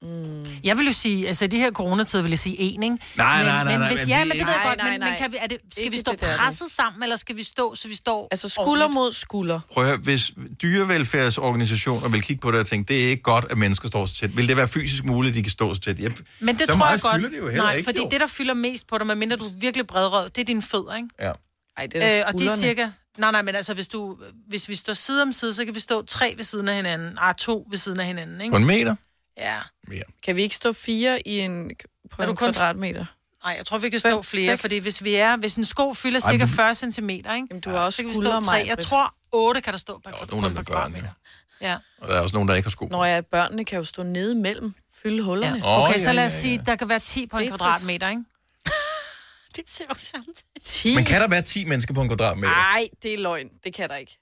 Mm. Jeg vil jo sige, altså i de her coronatider vil jeg sige en, ikke? Nej, men, nej, nej, men nej, hvis, men ja, vi- men det ved jeg Nej, godt, nej, men, men nej. kan vi, er det, skal Ikke vi stå det der, det. presset sammen, eller skal vi stå, så vi står Altså skulder mod skulder. Prøv at høre, hvis dyrevelfærdsorganisationer vil kigge på det og tænke, det er ikke godt, at mennesker står så tæt. Vil det være fysisk muligt, at de kan stå så tæt? Jeg, Men det så tror meget jeg godt. fylder det jo heller Nej, ikke, fordi jo. det, der fylder mest på dig, medmindre du er virkelig bredrød, det er dine fødder, ikke? Ja. Ej, det er Øh, og de er cirka... Nej, nej, men altså, hvis, du, hvis vi står side om side, så kan vi stå tre ved siden af hinanden. Ah, to ved siden af hinanden, ikke? På en meter? Ja. Kan vi ikke stå fire i en, på Er du en kun- kvadratmeter? Nej, jeg tror, vi kan Fem, stå flere, seks? fordi hvis vi er... Hvis en sko fylder Ej, cirka men- 40 cm, ikke? Jamen, du har også så kan vi stå tre. Jeg Maj-Brit. tror, 8 kan der stå på, Der er på, nogen på der den, kvadratmeter. Ja. Og der er også nogen, der ikke har sko. Når jeg børnene kan jo stå nede imellem, fylde hullerne. ja. Okay, så ja, lad os ja, sige, ja. der kan være 10 på en kvadratmeter, ikke? Det er sjovt samtidig. 10? Men kan der være 10 mennesker på en kvadratmeter? Nej, det er løgn. Det kan der ikke.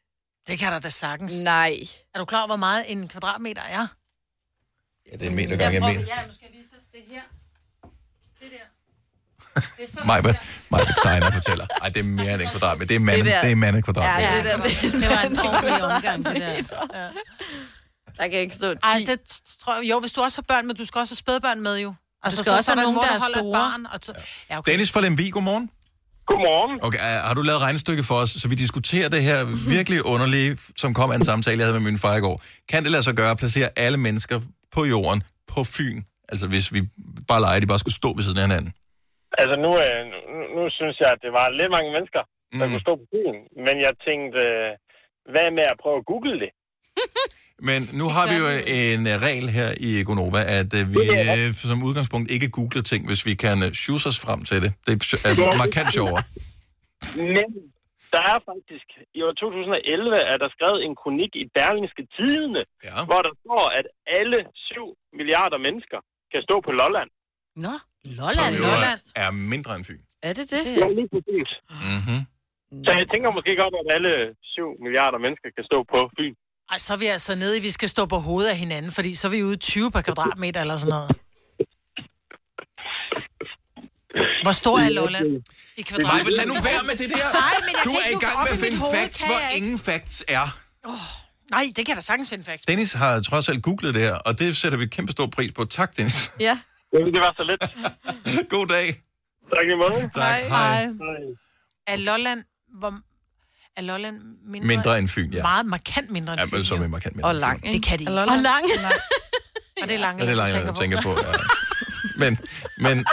Det kan der da sagtens. Nej. Er du klar over, hvor meget en kvadratmeter er? Ja, det er en meter gange en meter. Ja, nu skal jeg vise dig det her. Det der. Er der. mig tegner og fortæller. Ej, det er mere end en kvadratmeter. Det er manden, Det der- det er manden kvadratmeter. Ja, det der, det, Det var en ordentlig omgang, det der. Ja. Der kan ikke stå 10. Ej, det tror jeg, jo, hvis du også har børn, men du skal også have spædbørn med jo. Altså, skal også så er nogen, mor, der er store. Barn, og så, ja, okay. Dennis fra Lemvi, godmorgen. Godmorgen. Okay, har du lavet regnestykket for os, så vi diskuterer det her virkelig underlige, som kom af en samtale, jeg havde med min far i går. Kan det lade sig gøre at placere alle mennesker på jorden på Fyn? Altså hvis vi bare leger, at de bare skulle stå ved siden af hinanden. Altså nu, øh, nu, nu synes jeg, at det var lidt mange mennesker, der Mm. kunne stå på byen. Men jeg tænkte, øh, hvad med at prøve at google det? Men nu har vi jo en uh, regel her i Gonova, at uh, vi uh, som udgangspunkt ikke googler ting, hvis vi kan shoes os frem til det. Det er markant sjovere. Men der er faktisk, i år 2011 er der skrevet en kronik i Berlingske Tidene, Ja. hvor der står, at alle 7 milliarder mennesker kan stå på Lolland. Nå, Som jo er, er mindre end Fyn. Er det det? Ja, lige præcis. Mm-hmm. Så jeg tænker måske godt, at alle 7 milliarder mennesker kan stå på Fyn. Ej, så er vi altså nede i, at vi skal stå på hovedet af hinanden, fordi så er vi ude i 20 per kvadratmeter eller sådan noget. Hvor stor er Lolland i kvadratmeter? Nej, lad nu være med det der. Nej, men jeg du er ikke i gang med at finde hoved, facts, hvor jeg ingen facts er. Nej, det kan jeg da sagtens finde facts. Dennis har trods alt googlet det her, og det sætter vi kæmpe stor pris på. Tak, Dennis. Ja. Det var så lidt. God dag. Tak i måde. Tak. Hej. Er Lolland, hvor, er Lolland mindre, Mindre end Fyn, ja. Meget markant mindre end Ja, Fyn. men som er markant mindre Og lang. Det kan de Og ikke. lang. Og lang. Og det er lange, Ja, det er langt, jeg tænker på. Ja. Men, men,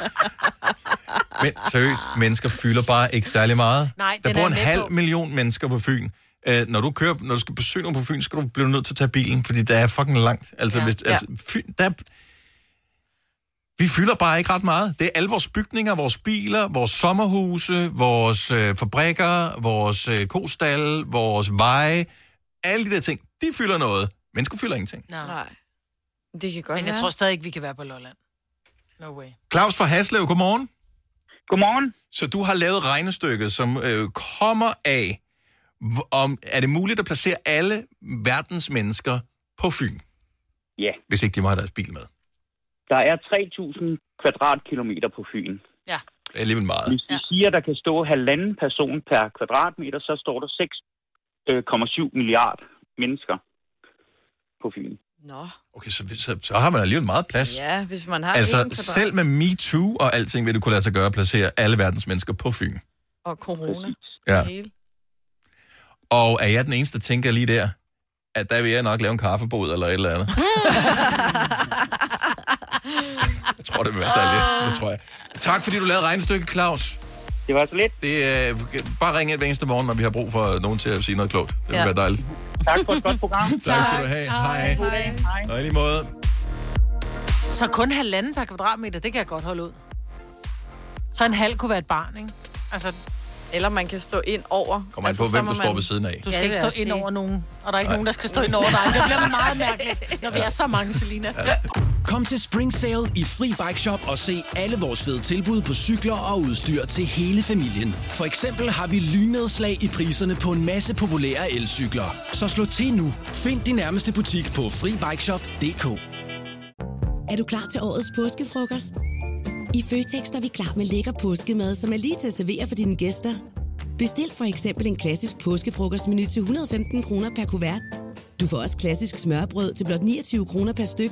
men seriøst, mennesker fylder bare ikke særlig meget. Nej, Der bor en halv på. million mennesker på Fyn. Uh, når du kører, når du skal besøge nogen på Fyn, skal du blive nødt til at tage bilen, fordi det er fucking langt. Altså, Ja. ja. hvis, altså Fyn, der, vi fylder bare ikke ret meget. Det er alle vores bygninger, vores biler, vores sommerhuse, vores øh, fabrikker, vores øh, kostalle, vores veje. Alle de der ting, de fylder noget. Mennesker fylder ingenting. Nej. Det kan godt Men jeg være. tror stadig ikke, vi kan være på Lolland. No way. Claus fra Haslev, godmorgen. Godmorgen. Så du har lavet regnestykket, som øh, kommer af, om er det muligt at placere alle verdens mennesker på Fyn? Ja. Hvis ikke de må have deres bil med. Der er 3.000 kvadratkilometer på Fyn. Ja. Det er alligevel meget. Hvis vi siger, at der kan stå halvanden person per kvadratmeter, så står der 6,7 milliard mennesker på Fyn. Nå. Okay, så, så, så har man alligevel meget plads. Ja, hvis man har altså, selv med MeToo og alting, vil du kunne lade sig gøre at placere alle verdens mennesker på Fyn. Og corona. Ja. Hele. Og er jeg den eneste, der tænker lige der, at der vil jeg nok lave en kaffebod eller et eller andet? jeg tror, det vil være særligt. Det tror jeg. Tak, fordi du lavede regnestykket, Claus. Det var så lidt. Det er, bare ringe hver eneste morgen, når vi har brug for nogen til at sige noget klogt. Det vil Ja. være dejligt. Tak for et godt program. Tak skal du have. Hej. Hej. Og i lige måde. Så kun halvanden per kvadratmeter, det kan jeg godt holde ud. Så en halv kunne være et barn, ikke? Altså, Eller man kan stå ind over. Kommer an altså, på, hvem du står ved siden af. Du skal Ja, ikke stå ind over nogen, og der er ikke nogen, der skal stå ind over dig. Det bliver meget mærkeligt, når vi er så mange, Selina. Kom til Spring Sale i Fri Bike Shop og se alle vores fede tilbud på cykler og udstyr til hele familien. For eksempel har vi lynedslag i priserne på en masse populære elcykler. Så slå til nu. Find din nærmeste butik på FriBikeShop.dk. Er du klar til årets påskefrokost? I Føtex er vi klar med lækker påskemad, som er lige til at servere for dine gæster. Bestil for eksempel en klassisk påskefrokostmenu til 115 kroner per kuvert. Du får også klassisk smørbrød til blot 29 kroner per styk.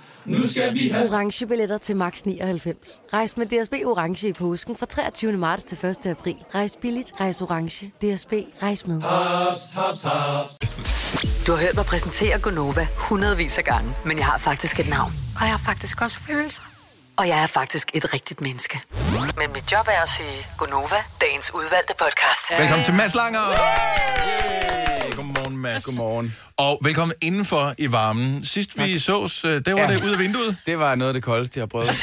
Nu skal vi have... Orange billetter til max 99. Rejs med DSB Orange i påsken fra 23. marts til 1. april. Rejs billigt, rejs orange. DSB, rejs med. Haps, haps, haps. Du har hørt mig præsentere Gonova hundredvis af gange, men jeg har faktisk et navn. Og jeg har faktisk også følelser. Og jeg er faktisk et rigtigt menneske. Men mit job er at sige Gonova, dagens udvalgte podcast. Velkommen til Mads Langer. Yay. Godmorgen, Mads. Godmorgen. Og velkommen indenfor i varmen. Sidst vi sås, øh, der var Ja. det ud af vinduet. Det var noget af det koldeste, jeg har prøvet.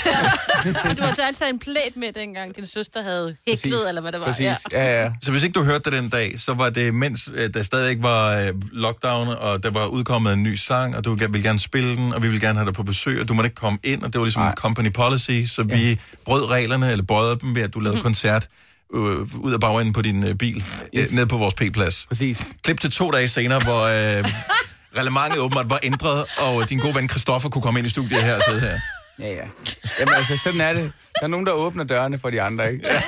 Du har altså en plæt med dengang, din søster havde hæklet, eller hvad det var. Præcis. Ja, ja. Så hvis ikke du hørte det den dag, så var det mens øh, der stadigvæk var øh, lockdown, og der var udkommet en ny sang, og du ville gerne spille den, og vi ville gerne have dig på besøg, og du måtte ikke komme ind, og det var ligesom en company policy, så vi brød reglerne, eller bøjede dem ved, at du lavede koncert øh, ud af bagenden på din øh, bil, yes. ned på vores P-plads. Præcis. Klip til to dage senere, hvor øh, reglementet åbenbart var ændret, og din gode ven Christoffer kunne komme ind i studiet her og sidde her. Ja, ja. Jamen altså, sådan er det. Der er nogen, der åbner dørene for de andre, ikke?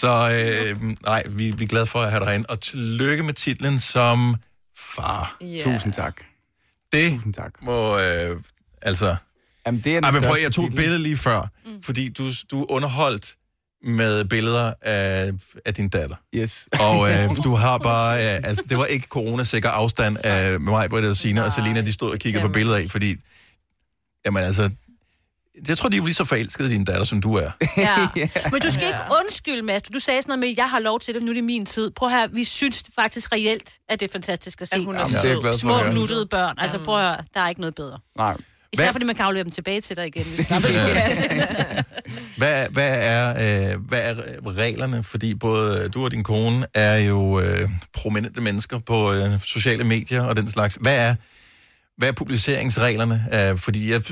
Så øh, nej, vi, vi er glade for at have dig herinde. Og tillykke med titlen som far. Yeah. Tusind tak. Det Tusind tak. må, øh, altså... Jamen, det er Ej, men prøv, jeg tog et billede lige før, mm. fordi du, du er underholdt med billeder af, af din datter. Yes. Og øh, du har bare, øh, altså det var ikke coronasikker afstand af mig, Britta og Sina og Selina, de stod og kiggede på billeder af, fordi Jamen altså, jeg tror, de er lige så forelskede i din datter, som du er. Ja. Men du skal ikke undskylde, Mads. Du sagde sådan noget med, at jeg har lov til det, nu er det min tid. Prøv her, vi synes faktisk reelt, at det er fantastisk at se. hun er Jamen, er Små at nuttede børn. Altså prøv at høre, der er ikke noget bedre. Nej. Især Hvad- fordi man kan aflevere dem tilbage til dig igen. Hvis passe. Hvad, hvad, er, øh, hvad er reglerne? Fordi både du og din kone er jo øh, prominente mennesker på øh, sociale medier og den slags. Hvad er, hvad er publiceringsreglerne? Øh, fordi jeg,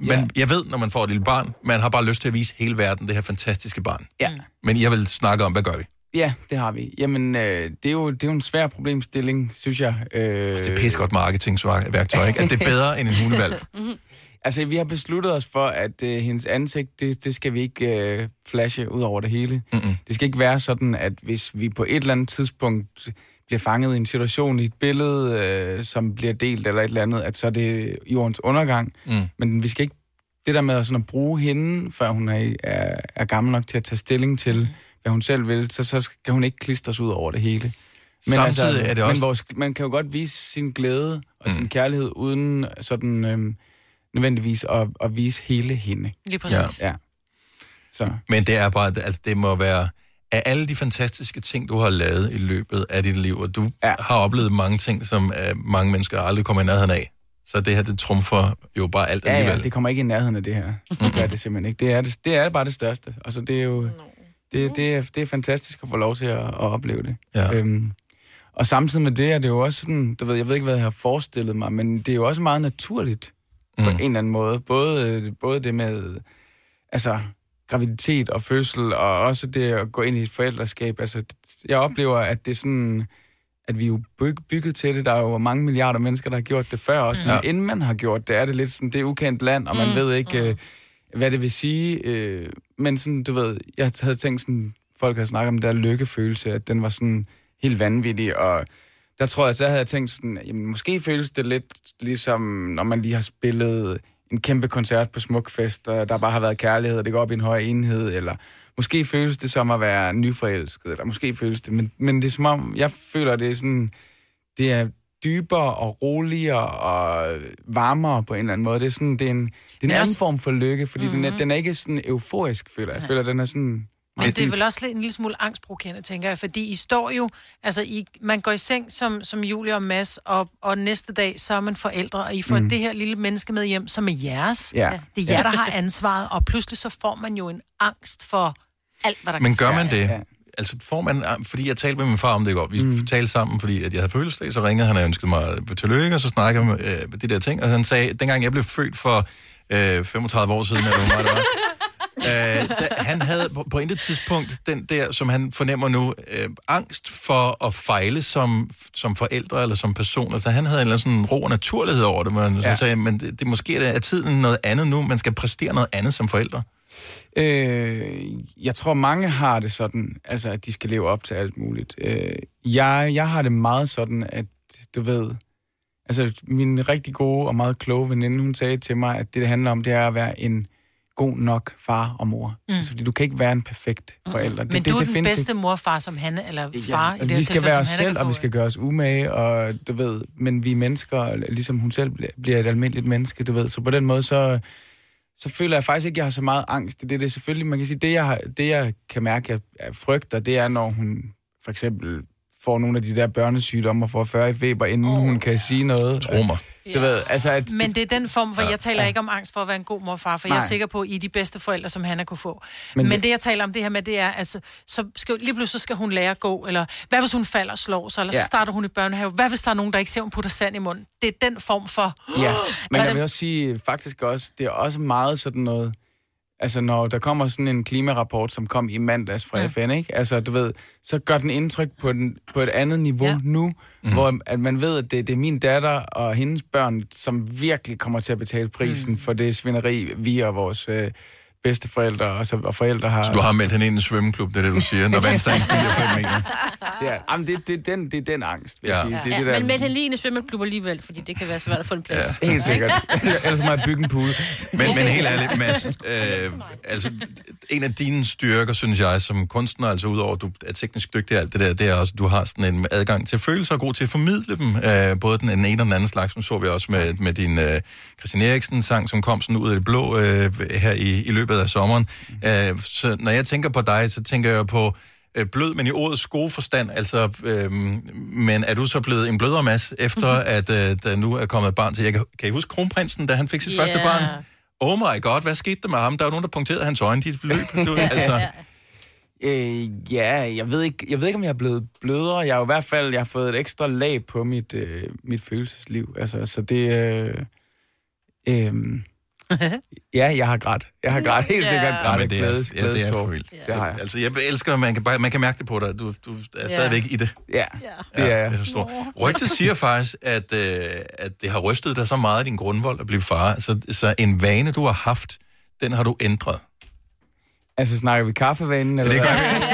man, jeg ved, når man får et lille barn, man har bare lyst til at vise hele verden det her fantastiske barn. Ja. Men jeg vil snakke om, hvad gør vi? Ja, det har vi. Jamen, øh, det, er jo, det er jo en svær problemstilling, synes jeg. Øh, Det er pis godt marketingsværktøj, ikke? At det er bedre end en hundevalg. Altså, vi har besluttet os for, at øh, hendes ansigt, det, det skal vi ikke øh, flashe ud over det hele. Mm-mm. Det skal ikke være sådan, at hvis vi på et eller andet tidspunkt bliver fanget i en situation i et billede, øh, som bliver delt eller et eller andet, at så er det jordens undergang. Mm. Men vi skal ikke... Det der med at, sådan at bruge hende, før hun er, er, er gammel nok til at tage stilling til, hvad hun selv vil, så, så skal hun ikke klistres ud over det hele. Samtidig er det også- Men vores, man kan jo godt vise sin glæde og sin kærlighed, uden sådan øhm, nødvendigvis at, at vise hele hende. Lige præcis. Ja. Så. Men det er bare, altså det må være, af alle de fantastiske ting, du har lavet i løbet af dit liv, og du ja. har oplevet mange ting, som uh, mange mennesker aldrig kommer i nærheden af. Så det her, det trumfer jo bare alt Ja, alligevel. ja, det kommer ikke i nærheden af det her. Det gør det simpelthen ikke. Det er, det, det er bare det største. Altså, det er jo... Det, det, er, det er fantastisk at få lov til at, at opleve det. Ja. Øhm, og samtidig med det er det jo også sådan, du ved, jeg ved ikke, hvad jeg har forestillet mig, men det er jo også meget naturligt mm. på en eller anden måde. Både, både det med, altså, graviditet og fødsel, og også det at gå ind i et forældreskab. Altså, jeg oplever, at det er sådan, at vi er jo byg, bygget til det. Der er jo mange milliarder mennesker, der har gjort det før også. Mm. Men Ja. inden man har gjort det, er det lidt sådan, det er ukendt land, og man Mm. ved ikke, øh, hvad det vil sige. Øh, men sådan, du ved, jeg havde tænkt sådan, folk havde snakket om den der lykkefølelse, at den var sådan helt vanvittig, og der tror jeg, så havde jeg tænkt sådan, jamen, måske føles det lidt ligesom, når man lige har spillet en kæmpe koncert på Smukfest, og der bare har været kærlighed, og det går op i en høj enhed, eller måske føles det som at være nyforelsket, eller måske føles det, men, men det er som om, jeg føler, det er sådan, det er dybere og roligere og varmere på en eller anden måde. Det er sådan, det er en, det er en anden også- form for lykke, fordi mm-hmm. den, er, den er ikke sådan euforisk, føler jeg. Jeg føler, den er sådan... Men det er vel også lidt en lille smule angstprovokerende, tænker jeg, fordi I står jo, altså I, man går i seng som, som Julia og Mads, og, og næste dag, så er man forældre, og I får Mm. det her lille menneske med hjem, som er jeres. Ja. Det er jer, der har ansvaret, og pludselig så får man jo en angst for alt, hvad der Men kan gør man det? Altså får man, fordi jeg talte med min far om det i går, vi mm. talte sammen, fordi at jeg havde fødselsdag, så ringede han og ønskede mig tillykke, og så snakkede vi øh, de der ting, og han sagde, dengang jeg blev født for øh, 35 år siden, eller hvor meget det var, øh, da, han havde på, på intet tidspunkt den der, som han fornemmer nu, øh, angst for at fejle som, som forældre eller som person. Altså han havde en eller anden sådan ro og naturlighed over det, men ja. Så sagde, men det, det måske er tiden noget andet nu, man skal præstere noget andet som forældre. Øh, jeg tror, mange har det sådan, altså, at de skal leve op til alt muligt. Øh, jeg, jeg har det meget sådan, at du ved... Altså, min rigtig gode og meget kloge veninde, hun sagde til mig, at det, det handler om, det er at være en god nok far og mor. Mm. Altså, fordi du kan ikke være en perfekt forælder. Men du er den bedste mor og far som han, eller far i det Ja, vi skal være os selv, og vi skal gøre os umage, og du ved, men vi er mennesker, ligesom hun selv bliver et almindeligt menneske, du ved. Så på den måde, så, så føler jeg faktisk ikke, at jeg har så meget angst Det det. Det er selvfølgelig, man kan sige, det jeg, har, det jeg kan mærke, jeg frygter, det er, når hun for eksempel får nogle af de der børnesygdomme og får 40 i feber, inden oh. hun kan sige noget. Tro mig. Du ved, altså at... Men det er den form, for Ja. jeg taler ikke om angst for at være en god mor og far, for Nej. jeg er sikker på, at I er de bedste forældre, som han kunne få. Men Men, det- det, jeg taler om det her med, det er, altså, så skal, lige pludselig så skal hun lære at gå, eller hvad hvis hun falder og slår sig, eller ja. Ja. så starter hun i børnehave. Hvad hvis der er nogen, der ikke ser, hun putter sand i munden? Det er den form for... Ja, men jeg Altså- vil også sige, faktisk også, det er også meget sådan noget, altså når der kommer sådan en klimarapport, som kom i mandags fra Ja. FN, ikke? Altså du ved, så gør den indtryk på, den, på et andet niveau Ja. ja. nu, mm. hvor at man ved, at det, det er min datter og hendes børn, som virkelig kommer til at betale prisen mm. for det svineri, vi og vores øh, bedsteforældre og, så, og forældre har... Så du har meldt hende ind i en svømmeklub, det er det, du siger, når vandstanden stiger 5 meter. Ja, jamen, det, det, er den, det er den angst, vil Ja. jeg sige. Det er Ja, det der... men meld hende lige ind i svømmeklub alligevel, fordi det kan være svært at få en plads. Helt sikkert. Ellers må jeg bygge en pool. Men, men helt ærligt, Mads, øh, altså, en af dine styrker, synes jeg, som kunstner, altså udover at du er teknisk dygtig og alt det der, det er også, at du har sådan en adgang til følelser og god til at formidle dem. Øh, både den, den ene og den anden slags. Nu så vi også med, med din øh, Christian Eriksen-sang, som kom sådan ud af det blå øh, her i, i løbet af sommeren. Mm. Øh, så når jeg tænker på dig, så tænker jeg på øh, blød, men i ordets gode forstand. Altså, øh, men er du så blevet en blødere masse, efter Mhm. at øh, der nu er kommet et barn til? Jeg kan, kan I huske kronprinsen, da han fik sit Ja. første barn? Oh my god, hvad skete der med ham? Der var nogen, der punkterede hans øjne, de løb. Du, altså, Øh, ja, jeg ved, ikke, jeg ved ikke, om jeg er blevet blødere. Jeg har jo i hvert fald jeg har fået et ekstra lag på mit, øh, mit følelsesliv. Altså, så det... Øh, øh, ja, jeg har grædt. Jeg har grædt helt sikkert grædt. men det er, glædes, ja, det er for vildt. Det har jeg. Altså, jeg elsker, at man kan, bare, man kan mærke det på dig. Du, du er stadigvæk i det. Ja, det er jeg. Det er så stort. Rygtet siger faktisk, at, øh, at det har rystet dig så meget i din grundvold at blive far. Så, så en vane, du har haft, den har du ændret. Altså, snakker vi kaffevanen? Eller Det hvad? gør vi.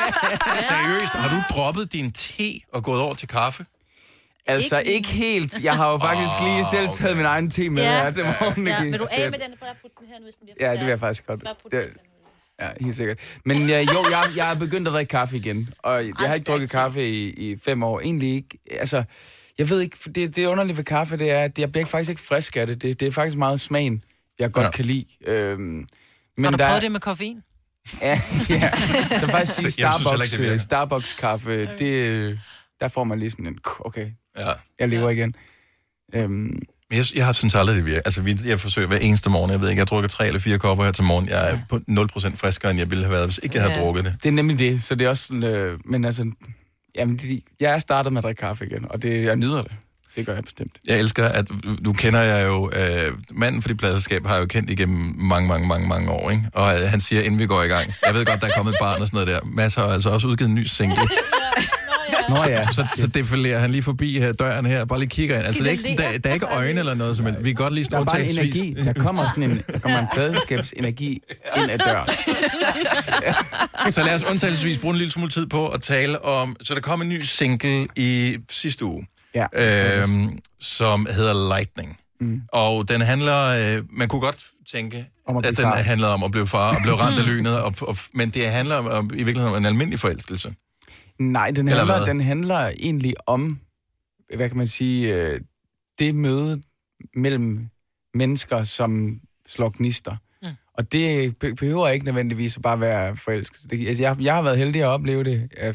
Seriøst, har du droppet din te og gået over til kaffe? Altså, ikke helt. Jeg har jo faktisk Åh, lige selv taget min egen te med her til morgen. Ja, vil du af med den? Bare putte den her nu, hvis den bliver Ja, det vil jeg faktisk godt. Bare putte Det, ja, helt sikkert. Men ja, jo, jeg, jeg er begyndt at drikke kaffe igen. Og jeg har ikke drukket kaffe i, i fem år. Egentlig ikke. Altså, jeg ved ikke, for det, det underlige ved kaffe, det er, at jeg bliver faktisk ikke frisk af det. Det, det er faktisk meget smagen, jeg godt Ja. ja. kan lide. Øhm, Men har du der, prøvet det med koffein? Ja, ja. Så faktisk sige Starbucks, ikke, det øh, Starbucks kaffe, det, øh, der får man lige sådan en, okay, Ja. jeg lever igen. Øhm, jeg, jeg har synes aldrig, det virker. Altså, vi, jeg forsøger hver eneste morgen. Jeg ved ikke, jeg drukker tre eller fire kopper her til morgen. Jeg er på 0% friskere, end jeg ville have været, hvis ikke jeg havde Ja. drukket det. Det er nemlig det, så det er også sådan, øh, men altså, jamen, de, jeg er startet med at drikke kaffe igen, og det, jeg nyder det. Det gør jeg bestemt. Jeg elsker, at du kender jeg jo, øh, manden for dit pladselskab har jeg jo kendt igennem mange, mange, mange, mange år, ikke? Og øh, han siger, inden vi går i gang, jeg ved godt, der er kommet et barn og sådan noget der. Mads har altså også udgivet en ny single. Nå ja. Så, så, så defilerer han lige forbi her, døren her, bare lige kigger ind. Altså, det er ikke, sådan, der, der er ikke øjne eller noget, som vi kan godt lige Der sådan er bare energi. Der kommer sådan en, der kommer en pladeskabsenergi ind ad døren. Så lad os undtagelsesvis bruge en lille smule tid på at tale om... Så der kom en ny single i sidste uge, Ja. øhm, som hedder Lightning. Mm. Og den handler... Øh, man kunne godt tænke, Om at den far. handler om at blive far og blive ramt af lynet. Og, og, men det handler om, om, i virkeligheden om en almindelig forelskelse. Nej, den handler, den handler egentlig om, hvad kan man sige, øh, det møde mellem mennesker, som slår gnister. Mm. Og det be- behøver ikke nødvendigvis at bare være forelsket. Det, altså, jeg, jeg har været heldig at opleve det øh,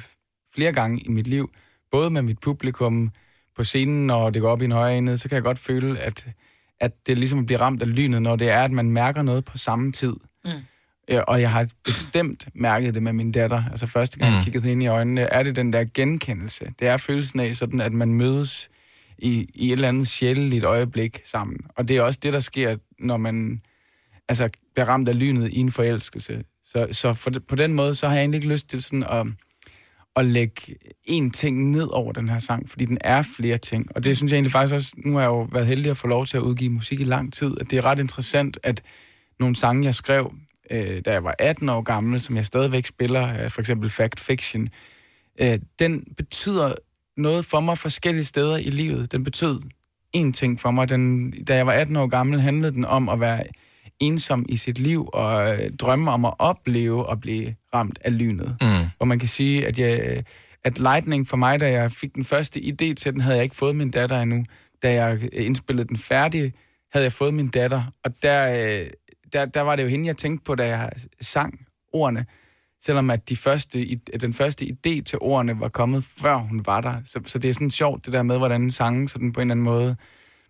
flere gange i mit liv, både med mit publikum på scenen, når det går op i en højere enhed, så kan jeg godt føle, at, at det ligesom bliver ramt af lynet, når det er, at man mærker noget på samme tid. Mm. Ja, og jeg har bestemt mærket det med min datter. Altså første gang, jeg Mm. kiggede hende i øjnene, er det den der genkendelse. Det er følelsen af sådan, at man mødes i, i et eller andet sjældent øjeblik sammen. Og det er også det, der sker, når man altså, bliver ramt af lynet i en forelskelse. Så, så for, på den måde, så har jeg egentlig ikke lyst til sådan at, at lægge én ting ned over den her sang, fordi den er flere ting. Og det synes jeg egentlig faktisk også, nu har jeg jo været heldig at få lov til at udgive musik i lang tid, at det er ret interessant, at nogle sange, jeg skrev, øh, da jeg var 18 år gammel, som jeg stadigvæk spiller, øh, for eksempel Fact Fiction, øh, den betyder noget for mig forskellige steder i livet. Den betød én ting for mig. Den, da jeg var 18 år gammel, handlede den om at være ensom i sit liv og øh, drømme om at opleve at blive ramt af lynet. Mm. Hvor man kan sige, at, jeg, at Lightning for mig, da jeg fik den første idé til den, havde jeg ikke fået min datter endnu. Da jeg øh, indspillede den færdig, havde jeg fået min datter. Og der, øh, der, der var det jo hende, jeg tænkte på, da jeg sang ordene. Selvom at de første, den første idé til ordene var kommet, før hun var der. Så, så det er sådan sjovt, det der med, hvordan sangen sådan på en eller anden måde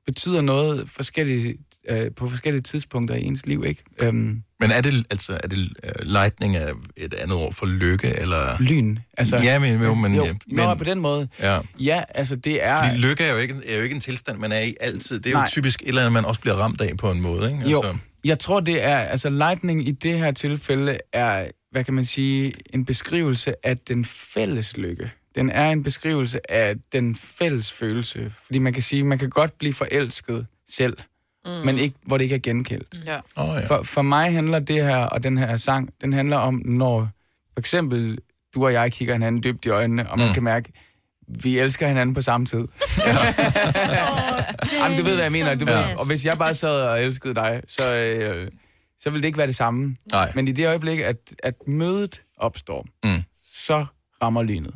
betyder noget forskellige, øh, på forskellige tidspunkter i ens liv, ikke? Øhm, Men er det, altså, er det uh, lightning er et andet ord for lykke, eller... lyn. Altså, ja, men, jo, men, jo, ja, Nå, men på den måde. Ja. Ja, altså det er... Fordi lykke er jo, ikke, er jo ikke en tilstand, man er i altid. Det er jo Nej. typisk et eller andet, man også bliver ramt af på en måde, ikke? Jo, jeg tror, det er... Altså, lightning i det her tilfælde er, hvad kan man sige, en beskrivelse af den fælles lykke. Den er en beskrivelse af den fælles følelse. Fordi man kan sige, man kan godt blive forelsket selv, mm. men ikke, hvor det ikke er gengældt. Ja. Oh, ja. For, for mig handler det her, og den her sang, den handler om, når for eksempel du og jeg kigger hinanden dybt i øjnene, og man Mm. kan mærke, vi elsker hinanden på samme tid. Jamen, du ved, hvad jeg mener. Du ved, Ja. Og hvis jeg bare sad og elskede dig, så, øh, så vil det ikke være det samme. Nej. Men i det øjeblik, at, at mødet opstår, mm. så rammer lynet.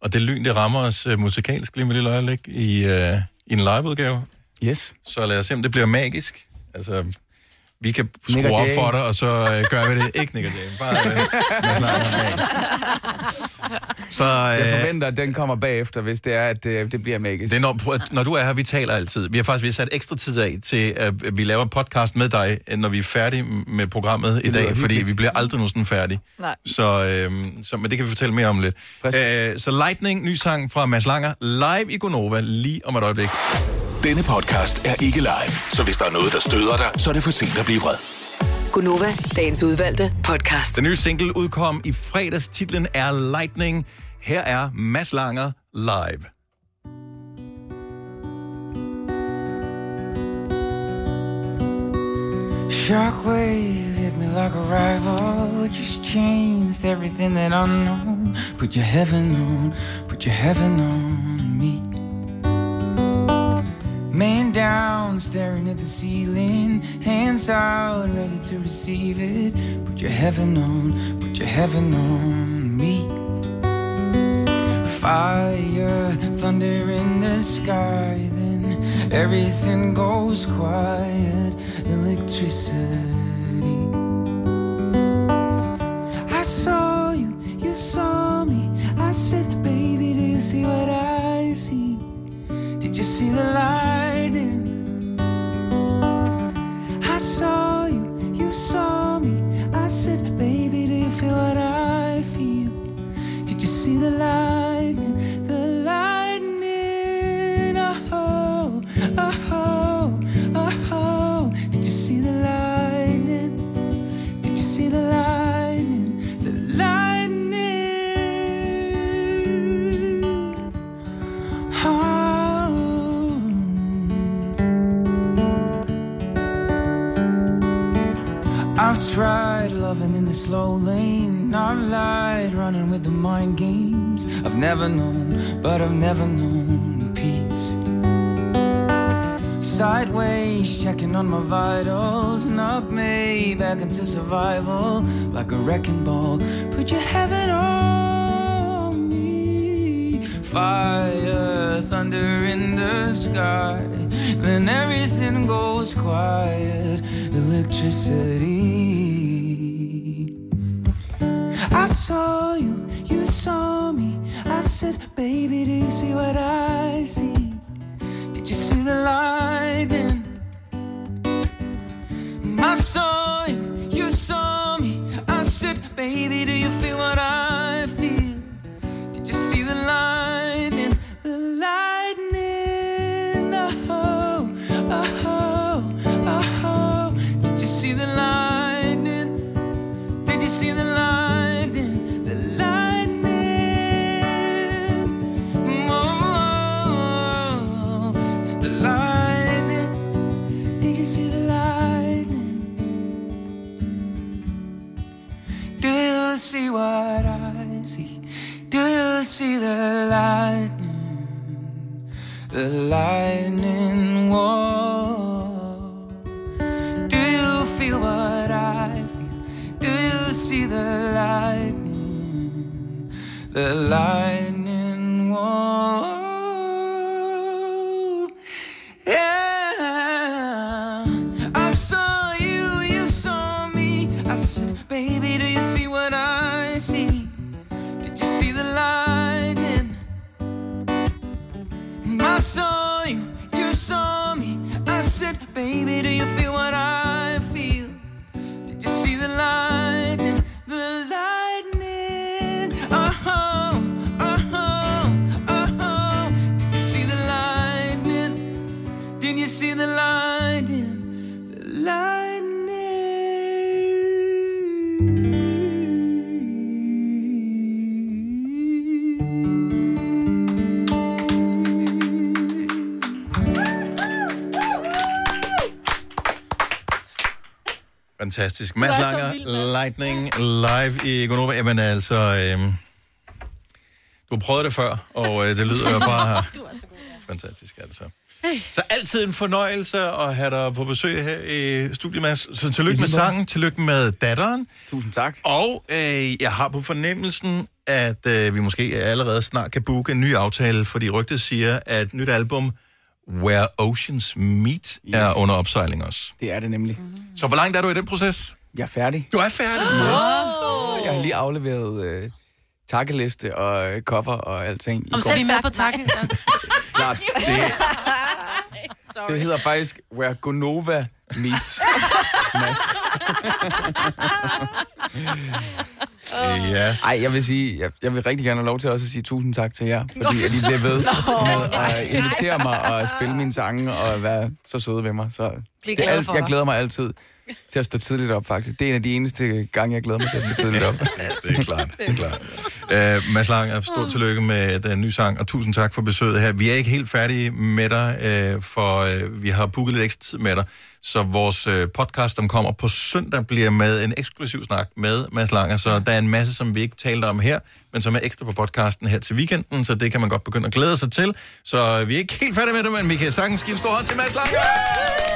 Og det lyn, det rammer os uh, musikalsk lige med lille øjeblik i, uh, i en liveudgave. Yes. Så lad os se, om det bliver magisk. Altså, vi kan Nick skrue op Jay. for dig, og så uh, gør vi det. Ikke Nick og bare Langer. Så, Jeg øh, forventer, at den kommer bagefter, hvis det er, at det, det bliver magisk. Det er når, når du er her, vi taler altid. Vi har faktisk vi har sat ekstra tid af til, at vi laver en podcast med dig, når vi er færdige med programmet i lyder dag, fordi vi bliver aldrig nogensinde færdige. Nej. Så, øhm, så men det kan vi fortælle mere om lidt. Øh, så Lightning, ny sang fra Mads Langer, live i Gonova, lige om et øjeblik. Denne podcast er ikke live, så hvis der er noget, der støder dig, så er det for sent at blive vred. Gunova, dagens udvalgte podcast. Den nye single udkom i fredags. Titlen er Lightning. Her er Mads Langer live. Shockwave hit me like a rival. Just changed everything that I know. Put your heaven on, put your heaven on me. Man down, staring at the ceiling. Hands out, ready to receive it. Put your heaven on, put your heaven on me. Fire, thunder in the sky, then everything goes quiet. Electricity. I saw you, you saw me. I said, baby, do you see what I see? Did you see the lightning? I saw you, you saw me. I said, baby, do you feel what I feel? Did you see the lightning? Tried loving in the slow lane. I've lied running with the mind games. I've never known, but I've never known peace. Sideways, checking on my vitals. Knock me back into survival like a wrecking ball. Put your heaven on me. Fire, thunder in the sky. Then everything goes quiet. Electricity. I saw you, you saw me. I said, baby, do you see what I see? Did you see the lightning? My saw The lightning Fantastisk. Du Mads er Langer. Lightning, live i Gonova. Jamen altså, øhm, du har prøvet det før, og øh, det lyder jo bare... Fantastisk, altså. Så altid en fornøjelse at have dig på besøg her i studiet, Mads. Så tillykke med sangen, tillykke med datteren. Tusind tak. Og øh, jeg har på fornemmelsen, at øh, vi måske allerede snart kan booke en ny aftale, fordi rygtet siger, at nyt album, Where Oceans Meet, yes. er under opsejling også. Det er det nemlig. Så hvor langt er du i den proces? Jeg er færdig. Du er færdig? Yes. Jeg har lige afleveret øh, takkeliste og øh, cover og alting. i Om så er vi med på takke. Klart. Det, det hedder faktisk Where Gonova Meets Mads. Ja. Ej, jeg vil sige, jeg, jeg vil rigtig gerne have lov til også at sige tusind tak til jer, fordi at I bliver ved med at invitere mig og spille mine sange og være så søde ved mig. Så det glade alt, jeg glæder mig altid til at stå tidligt op, faktisk. Det er en af de eneste gange, jeg glæder mig til at stå tidligt op. Ja, det er klart. Det er klart. Uh, Mads Langer, stort tillykke med den nye sang, og tusind tak for besøget her. Vi er ikke helt færdige med dig, uh, for uh, vi har booket lidt ekstra tid med dig. Så vores uh, podcast, som kommer på søndag, bliver med en eksklusiv snak med Mads Langer. Så der er en masse, som vi ikke talte om her, men som er ekstra på podcasten her til weekenden, så det kan man godt begynde at glæde sig til. Så uh, vi er ikke helt færdige med det, men vi kan sagtens give en stor hånd til Mads Langer!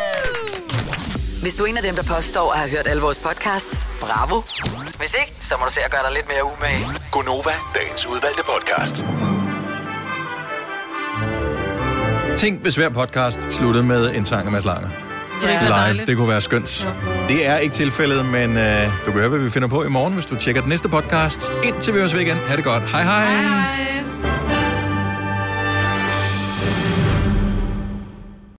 Hvis du er en af dem, der påstår at have hørt alle vores podcasts, bravo. Hvis ikke, så må du se at gøre dig lidt mere umage. Gonova, dagens udvalgte podcast. Tænk, hvis hver podcast sluttede med en sang af Mads Langer. være Live, dejligt? det kunne være skønt. Det er ikke tilfældet, men øh, du kan høre, hvad vi finder på i morgen, hvis du tjekker den næste podcast. Indtil vi høres ved igen. Ha' det godt. Hej hej. hej, hej.